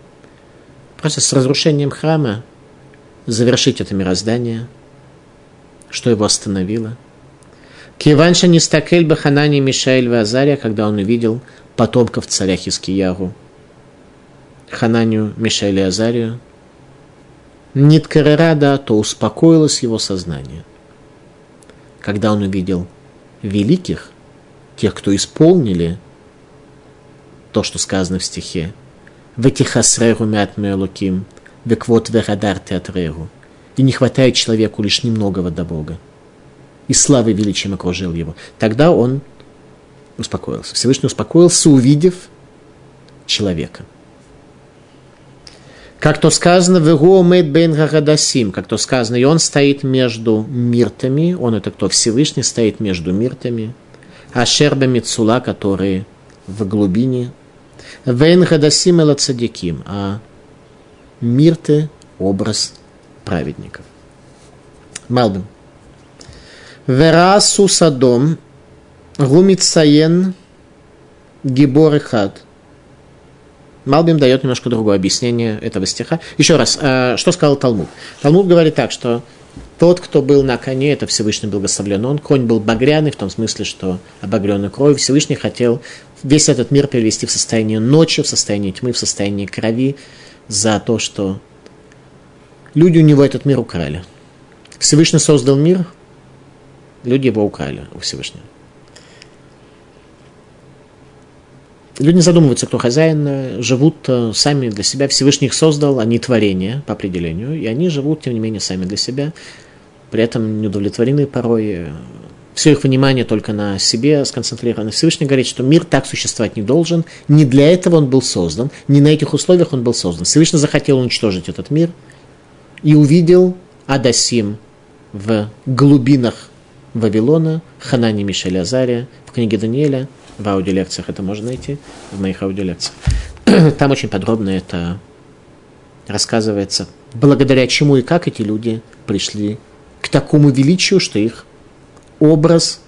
просто с разрушением храма завершить это мироздание, что его остановило. Киванша не стакель бы Ханани, Мишаэль и Азария, когда он увидел потомков царя Хискиягу, Хананию, Мишаэль и Азарию, Ниткарерада, то успокоилось его сознание. Когда он увидел великих, тех, кто исполнили то, что сказано в стихе, «Ветихасрегу мят меолуким, веквот верадар театрегу», и не хватает человеку лишь немногого до Бога. И славы величием окружил его. Тогда он успокоился. Всевышний успокоился, увидев человека. Как то сказано, в бен гагадасим, как то сказано, и он стоит между миртами, он это кто? Всевышний стоит между миртами, а шерба мицула, которые в глубине, вен гадасим и цадиким, а мирты – образ праведников. Малбим. Верасу садом гумицаен гибор хад – Малбим дает немножко другое объяснение этого стиха. Еще раз, э, что сказал Талмуд? Талмуд говорит так, что тот, кто был на коне, это Всевышний благословлен. Он, конь был багряный, в том смысле, что обогренный кровью. Всевышний хотел весь этот мир перевести в состояние ночи, в состояние тьмы, в состояние крови за то, что люди у него этот мир украли. Всевышний создал мир, люди его украли у Всевышнего. Люди не задумываются, кто хозяин, живут э, сами для себя. Всевышний их создал, они творения по определению, и они живут, тем не менее, сами для себя. При этом не удовлетворены порой. Все их внимание только на себе сконцентрировано. Всевышний говорит, что мир так существовать не должен. Не для этого он был создан, не на этих условиях он был создан. Всевышний захотел уничтожить этот мир и увидел Адасим в глубинах Вавилона, Ханани Мишеля Азария, в книге Даниэля – в аудиолекциях это можно найти, в моих аудиолекциях. Там очень подробно это рассказывается, благодаря чему и как эти люди пришли к такому величию, что их образ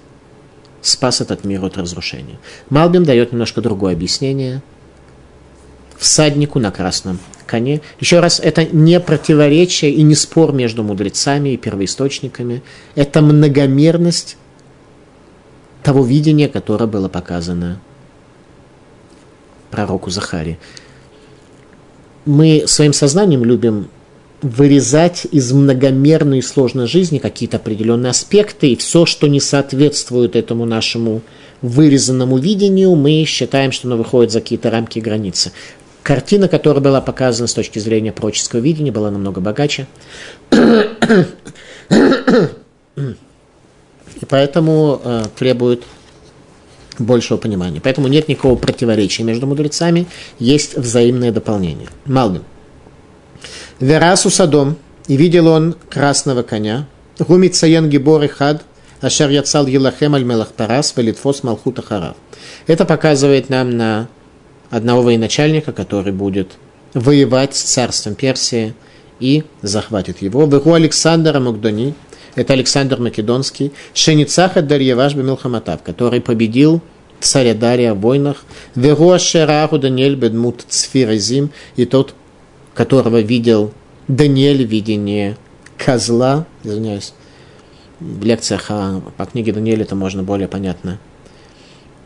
спас этот мир от разрушения. Малбим дает немножко другое объяснение. Всаднику на красном коне. Еще раз, это не противоречие и не спор между мудрецами и первоисточниками. Это многомерность того видения, которое было показано пророку Захаре. Мы своим сознанием любим вырезать из многомерной и сложной жизни какие-то определенные аспекты, и все, что не соответствует этому нашему вырезанному видению, мы считаем, что оно выходит за какие-то рамки и границы. Картина, которая была показана с точки зрения пророческого видения, была намного богаче. И поэтому э, требует большего понимания. Поэтому нет никакого противоречия между мудрецами, есть взаимное дополнение. Малбин. Верасу садом, и видел он красного коня, гумит саен гибор и хад, ашер яцал елахем аль мелах парас, велитфос малхута харав. Это показывает нам на одного военачальника, который будет воевать с царством Персии и захватит его. Вегу Александра Магдони, это Александр Македонский, Шеницаха Дарьяваш Бемилхаматав, который победил царя Дария в войнах, Вегуа Шераху Даниэль Бедмут Цфирезим, и тот, которого видел Даниэль в видении козла, извиняюсь, в лекциях о, по книге Даниэля это можно более понятно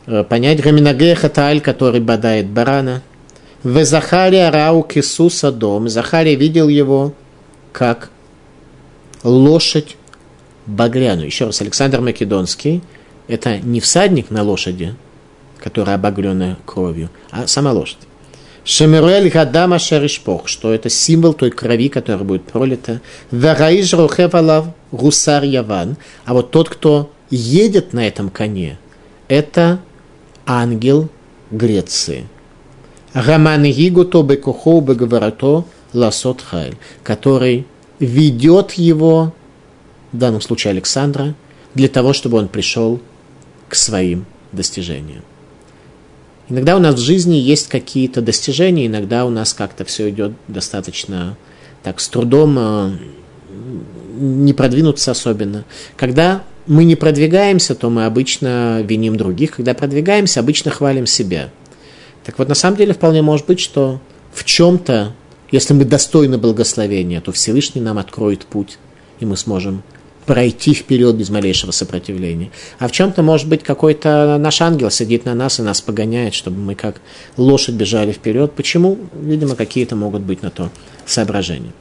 э, понять. Гаминаге Хаталь, который бодает барана. В Захария Рау Кисуса дом. Захария видел его как лошадь багряну. Еще раз, Александр Македонский – это не всадник на лошади, которая обогрена кровью, а сама лошадь. Шемеруэль Гадама Шеришпох, что это символ той крови, которая будет пролита. Вараиш Рухевалав Русар Яван. А вот тот, кто едет на этом коне, это ангел Греции. Раман Гигуто Бекухо Беговорато Ласот Хайль, который ведет его в данном случае Александра, для того, чтобы он пришел к своим достижениям. Иногда у нас в жизни есть какие-то достижения, иногда у нас как-то все идет достаточно так с трудом, э, не продвинуться особенно. Когда мы не продвигаемся, то мы обычно виним других. Когда продвигаемся, обычно хвалим себя. Так вот, на самом деле вполне может быть, что в чем-то, если мы достойны благословения, то Всевышний нам откроет путь, и мы сможем пройти вперед без малейшего сопротивления. А в чем-то, может быть, какой-то наш ангел сидит на нас и нас погоняет, чтобы мы как лошадь бежали вперед. Почему? Видимо, какие-то могут быть на то соображения.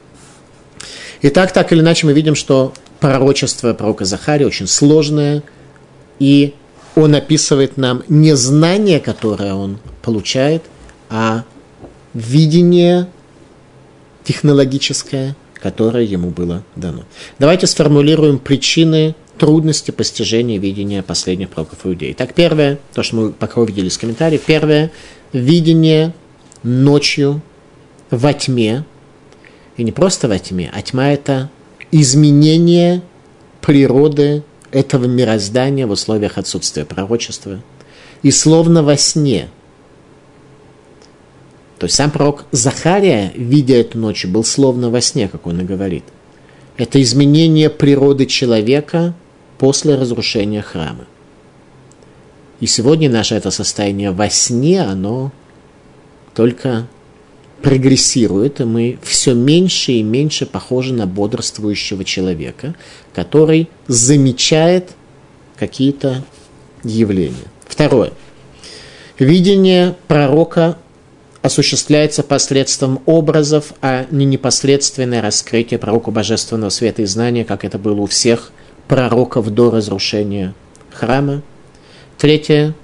Итак, так или иначе мы видим, что пророчество пророка Захария очень сложное, и он описывает нам не знание, которое он получает, а видение технологическое, которое ему было дано. Давайте сформулируем причины трудности постижения видения последних пророков иудеи. Так, первое, то, что мы пока увидели из комментариев, первое, видение ночью во тьме, и не просто во тьме, а тьма – это изменение природы этого мироздания в условиях отсутствия пророчества. И словно во сне. То есть сам пророк Захария, видя эту ночь, был словно во сне, как он и говорит. Это изменение природы человека после разрушения храма. И сегодня наше это состояние во сне, оно только прогрессирует, и мы все меньше и меньше похожи на бодрствующего человека, который замечает какие-то явления. Второе. Видение пророка осуществляется посредством образов, а не непосредственное раскрытие пророку божественного света и знания, как это было у всех пророков до разрушения храма. Третье.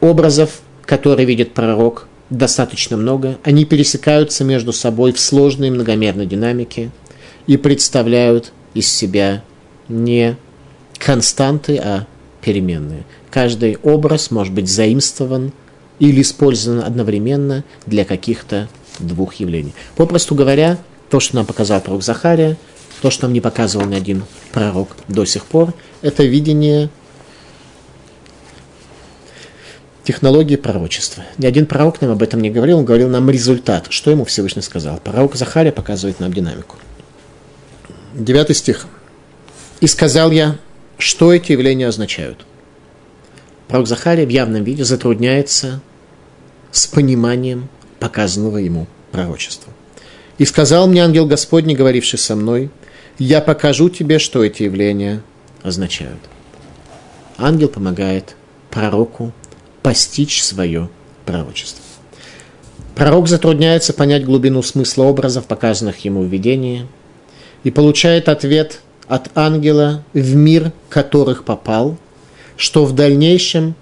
Образов, которые видит пророк, достаточно много. Они пересекаются между собой в сложной многомерной динамике и представляют из себя не константы, а переменные. Каждый образ может быть заимствован или использован одновременно для каких-то двух явлений. Попросту говоря, то, что нам показал пророк Захария, то, что нам не показывал ни один пророк до сих пор, это видение технологии пророчества. Ни один пророк нам об этом не говорил, он говорил нам результат, что ему Всевышний сказал. Пророк Захария показывает нам динамику. Девятый стих. «И сказал я, что эти явления означают?» Пророк Захария в явном виде затрудняется с пониманием показанного ему пророчества. «И сказал мне ангел Господний, говоривший со мной, я покажу тебе, что эти явления означают». Ангел помогает пророку постичь свое пророчество. Пророк затрудняется понять глубину смысла образов, показанных ему в видении, и получает ответ от ангела в мир, которых попал, что в дальнейшем,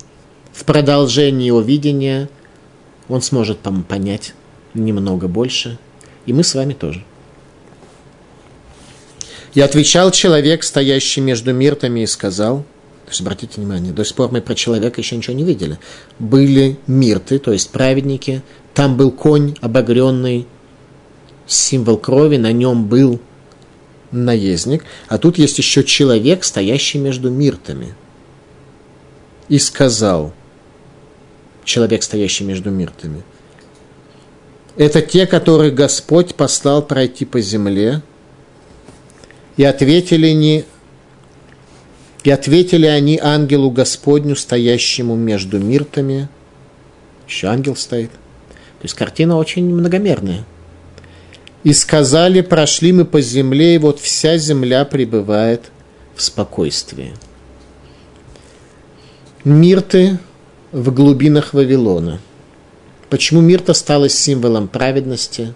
в продолжении его видения, он сможет понять немного больше, и мы с вами тоже. И отвечал человек, стоящий между миртами, и сказал – то есть, обратите внимание, до сих пор мы про человека еще ничего не видели. Были мирты, то есть праведники, там был конь обогренный, символ крови, на нем был наездник, а тут есть еще человек, стоящий между миртами. И сказал, человек, стоящий между миртами, это те, которых Господь послал пройти по земле, и ответили не и ответили они ангелу Господню, стоящему между миртами. Еще ангел стоит. То есть картина очень многомерная. И сказали, прошли мы по земле, и вот вся земля пребывает в спокойствии. Мирты в глубинах Вавилона. Почему мирта стала символом праведности?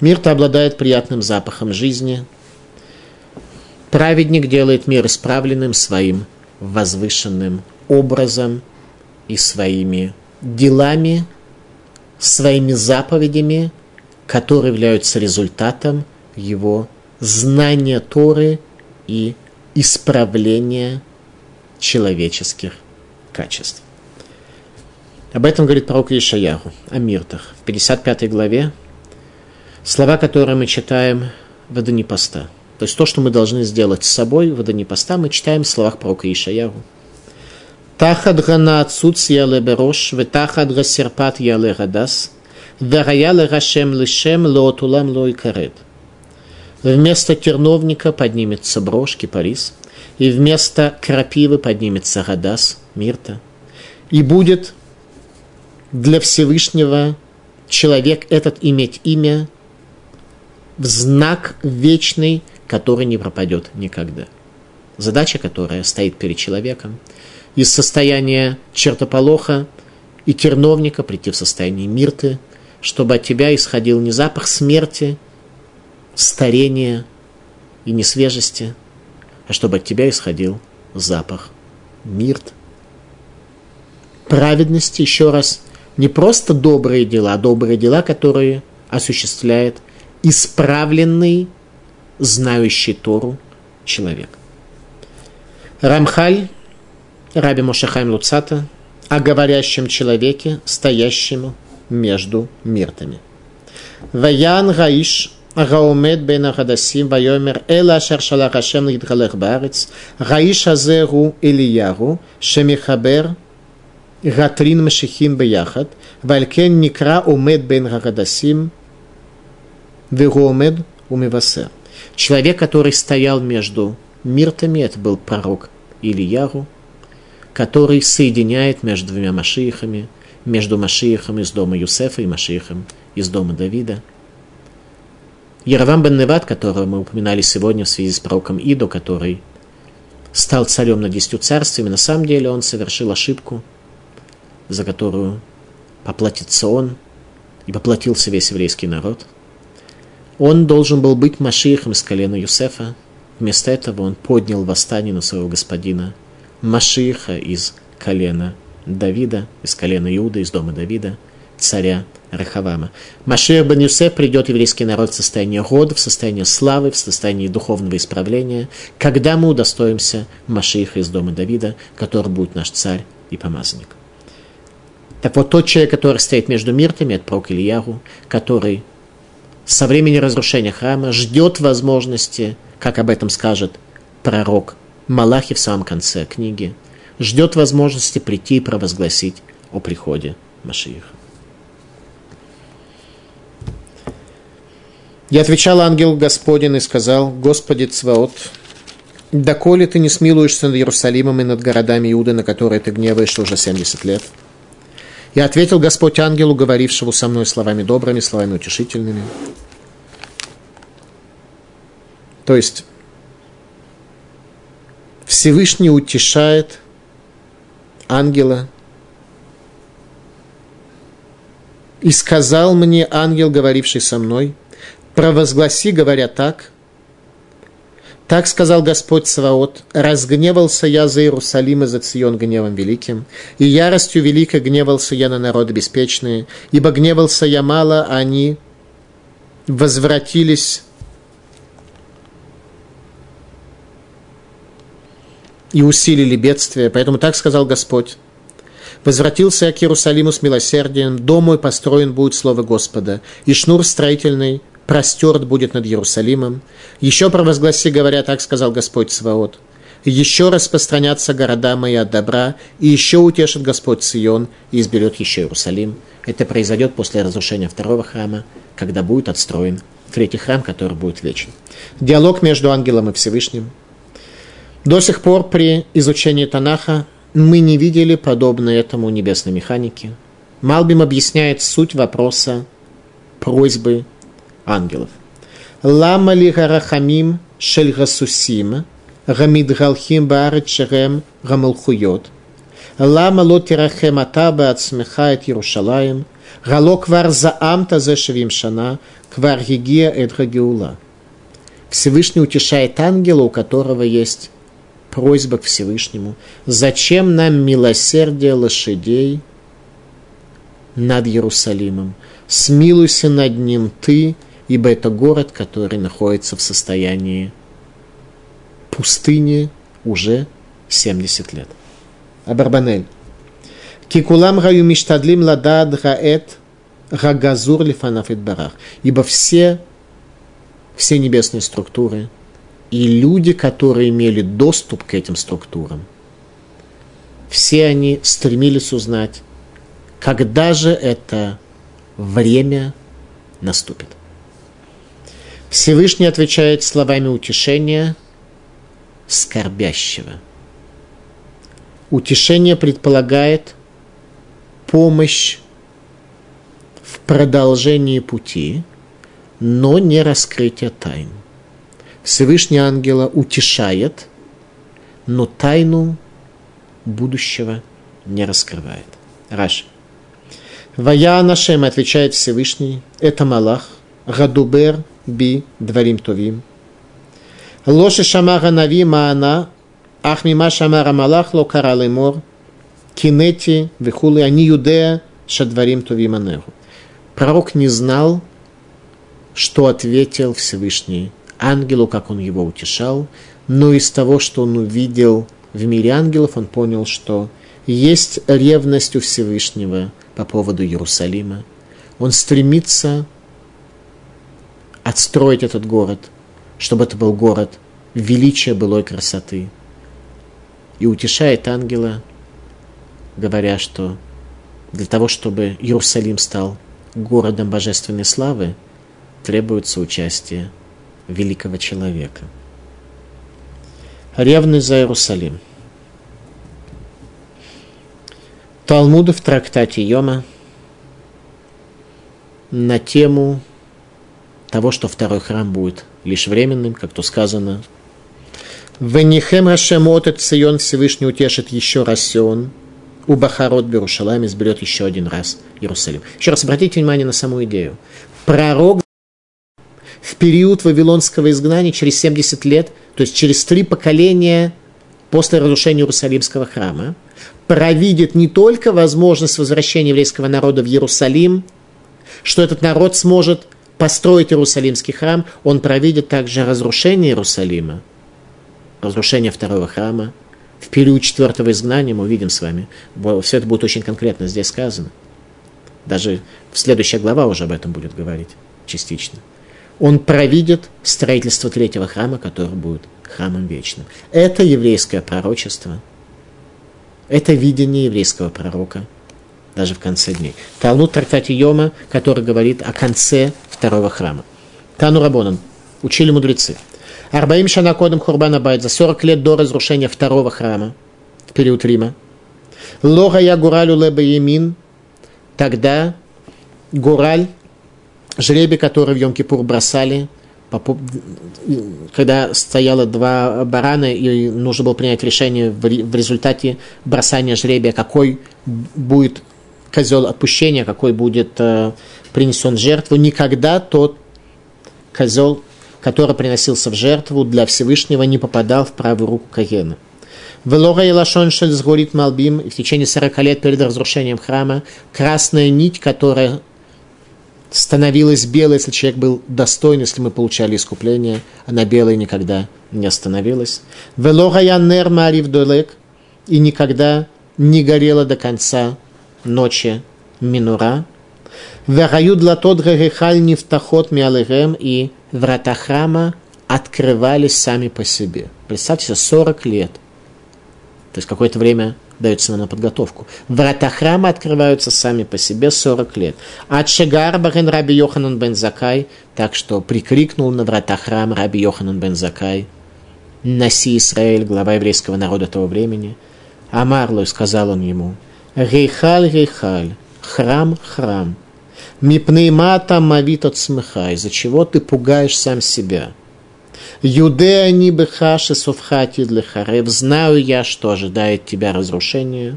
Мирта обладает приятным запахом жизни – Праведник делает мир исправленным своим возвышенным образом и своими делами, своими заповедями, которые являются результатом его знания Торы и исправления человеческих качеств. Об этом говорит пророк Ишаяху, о миртах. В 55 главе слова, которые мы читаем в Адони Поста – то есть то, что мы должны сделать с собой в дни поста, мы читаем в словах пророка Ишаяру. Тахад гана отсуц яле берош, ве тахад гасерпат яле гадас, вераяла рашем лишем лоотулам лой карет. Вместо терновника поднимется брошь, кипарис, и вместо крапивы поднимется гадас, мирта. И будет для Всевышнего человек этот иметь имя в знак вечной который не пропадет никогда. Задача, которая стоит перед человеком, из состояния чертополоха и терновника прийти в состояние мирты, чтобы от тебя исходил не запах смерти, старения и несвежести, а чтобы от тебя исходил запах мирт праведности, еще раз, не просто добрые дела, а добрые дела, которые осуществляет исправленный, знающий Тору человек. Рамхаль, Раби Мошахайм Луцата, о говорящем человеке, стоящему между миртами. Ваян Гаиш Гаумед бен Ахадасим Вайомер Эла Шаршалахашем Идгалех Барец Гаиш Азеру Ильяру Шемихабер Гатрин Машихин Бияхат, Валькен Никра Умед Бен Гагадасим, Вегомед Умивасе. Человек, который стоял между миртами, это был пророк Ильяру, который соединяет между двумя Машиихами, между Машиихом из дома Юсефа и Машиихом из дома Давида. Яровам бен Неват, которого мы упоминали сегодня в связи с пророком Идо, который стал царем над десятью царствами, на самом деле он совершил ошибку – за которую поплатится он, и поплатился весь еврейский народ. Он должен был быть Машиихом из колена Юсефа. Вместо этого он поднял восстание на своего господина Машииха из колена Давида, из колена Иуда, из дома Давида, царя Рахавама. Машир бен Юсеф придет еврейский народ в состоянии рода, в состоянии славы, в состоянии духовного исправления, когда мы удостоимся Машииха из дома Давида, который будет наш царь и помазанник. Так вот, тот человек, который стоит между миртами, это пророк Ильяру, который со времени разрушения храма ждет возможности, как об этом скажет пророк Малахи в самом конце книги, ждет возможности прийти и провозгласить о приходе Машииха. Я отвечал ангел Господень и сказал, Господи Цваот, доколе ты не смилуешься над Иерусалимом и над городами Иуды, на которые ты гневаешься уже 70 лет? Я ответил Господь ангелу, говорившему со мной словами добрыми, словами утешительными. То есть Всевышний утешает ангела и сказал мне ангел, говоривший со мной – провозгласи, говоря так, так сказал Господь Саваот, разгневался я за Иерусалим и за Цион гневом великим, и яростью великой гневался я на народ беспечные, ибо гневался я мало, а они возвратились и усилили бедствие. Поэтому так сказал Господь. Возвратился я к Иерусалиму с милосердием, дом мой построен будет слово Господа, и шнур строительный простерт будет над Иерусалимом. Еще провозгласи, говоря, так сказал Господь Саваот. Еще распространятся города мои от добра, и еще утешит Господь Сион, и изберет еще Иерусалим. Это произойдет после разрушения второго храма, когда будет отстроен третий храм, который будет вечен. Диалог между ангелом и Всевышним. До сих пор при изучении Танаха мы не видели подобное этому небесной механике. Малбим объясняет суть вопроса просьбы ангелов. Лама ли гарахамим шель гасусим, гамид галхим баарет шерем гамалхуйот. Лама ло тирахем ата баацмеха эт Иерушалаем, гало квар заамта зе шевим шана, квар гигия гагиула. Всевышний утешает ангела, у которого есть просьба к Всевышнему. Зачем нам милосердие лошадей над Иерусалимом? Смилуйся над ним ты, ибо это город, который находится в состоянии пустыни уже 70 лет. Абарбанель. Кикулам гаю миштадлим ладад гаэт гагазур лифанафит барах. Ибо все, все небесные структуры и люди, которые имели доступ к этим структурам, все они стремились узнать, когда же это время наступит. Всевышний отвечает словами утешения скорбящего. Утешение предполагает помощь в продолжении пути, но не раскрытие тайн. Всевышний ангела утешает, но тайну будущего не раскрывает. Раш. Вая Нашем отвечает Всевышний, это Малах, Гадубер би дворим товим. Лоши шамара нави маана, ах мима шамара Малах ло каралимор, кинети вихулы, они юдея шадварим товим анеру. Пророк не знал, что ответил Всевышний ангелу, как он его утешал, но из того, что он увидел в мире ангелов, он понял, что есть ревность у Всевышнего по поводу Иерусалима. Он стремится отстроить этот город, чтобы это был город величия былой красоты. И утешает ангела, говоря, что для того, чтобы Иерусалим стал городом божественной славы, требуется участие великого человека. Ревность за Иерусалим. Талмуд в трактате Йома на тему того, что второй храм будет лишь временным, как то сказано. Венихем Рашем от Цион Всевышний утешит еще раз Сион, у Бахарот Берушалам изберет еще один раз Иерусалим. Еще раз обратите внимание на саму идею. Пророк в период вавилонского изгнания через 70 лет, то есть через три поколения после разрушения Иерусалимского храма, провидит не только возможность возвращения еврейского народа в Иерусалим, что этот народ сможет построить Иерусалимский храм, он провидит также разрушение Иерусалима, разрушение второго храма. В период четвертого изгнания мы увидим с вами, все это будет очень конкретно здесь сказано. Даже следующая глава уже об этом будет говорить частично. Он провидит строительство третьего храма, который будет храмом вечным. Это еврейское пророчество. Это видение еврейского пророка даже в конце дней. Талмуд трактате Йома, который говорит о конце второго храма. Тану Рабонан. Учили мудрецы. Арбаим Шанакодом Хурбана Байт за 40 лет до разрушения второго храма в период Рима. Лога я Гуралю Леба Емин. Тогда Гураль, жребий, который в Йом-Кипур бросали, когда стояло два барана, и нужно было принять решение в результате бросания жребия, какой будет козел отпущения, какой будет э, принесен жертву, никогда тот козел, который приносился в жертву для Всевышнего, не попадал в правую руку Каена. Велора и Лашон сгорит Малбим, и в течение 40 лет перед разрушением храма красная нить, которая становилась белой, если человек был достоин, если мы получали искупление, она белой никогда не остановилась. Велора я нер марив долек, и никогда не горела до конца ночи минура. Вараю длатот герехаль нефтахот миалерем, и врата храма открывались сами по себе. Представьте себе, 40 лет. То есть какое-то время дается на подготовку. Врата храма открываются сами по себе 40 лет. От Шегар Барен Раби Йоханан бен Закай, так что прикрикнул на врата храма Раби Йоханан бен Закай, «Носи Израиль, глава еврейского народа того времени». Амарлой сказал он ему, «Рейхаль, рейхаль, храм, храм, мипнеймата мавит от смеха, из-за чего ты пугаешь сам себя». Юдея ни бехаши совхати для харев. Знаю я, что ожидает тебя разрушение.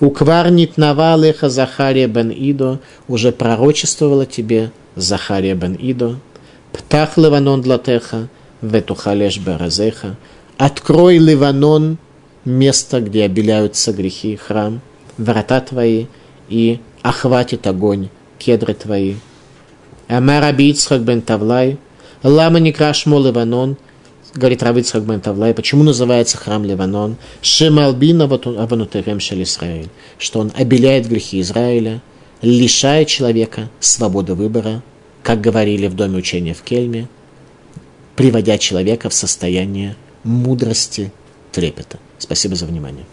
Укварнит навалеха Захария бен Идо. Уже пророчествовала тебе Захария бен Идо. Птах Ливанон длатеха. Ветухалеш беразеха. Открой Ливанон, место, где обеляются грехи, храм, врата твои, и охватит огонь кедры твои. Амар Абицхак бен Тавлай – Лама не крашмо Ливанон, говорит Равицхак бен Тавлай, почему называется храм Ливанон? Шемалбина аванутерем шел Израиль, что он обеляет грехи Израиля, лишая человека свободы выбора, как говорили в доме учения в Кельме, приводя человека в состояние мудрости, трепета. Спасибо за внимание.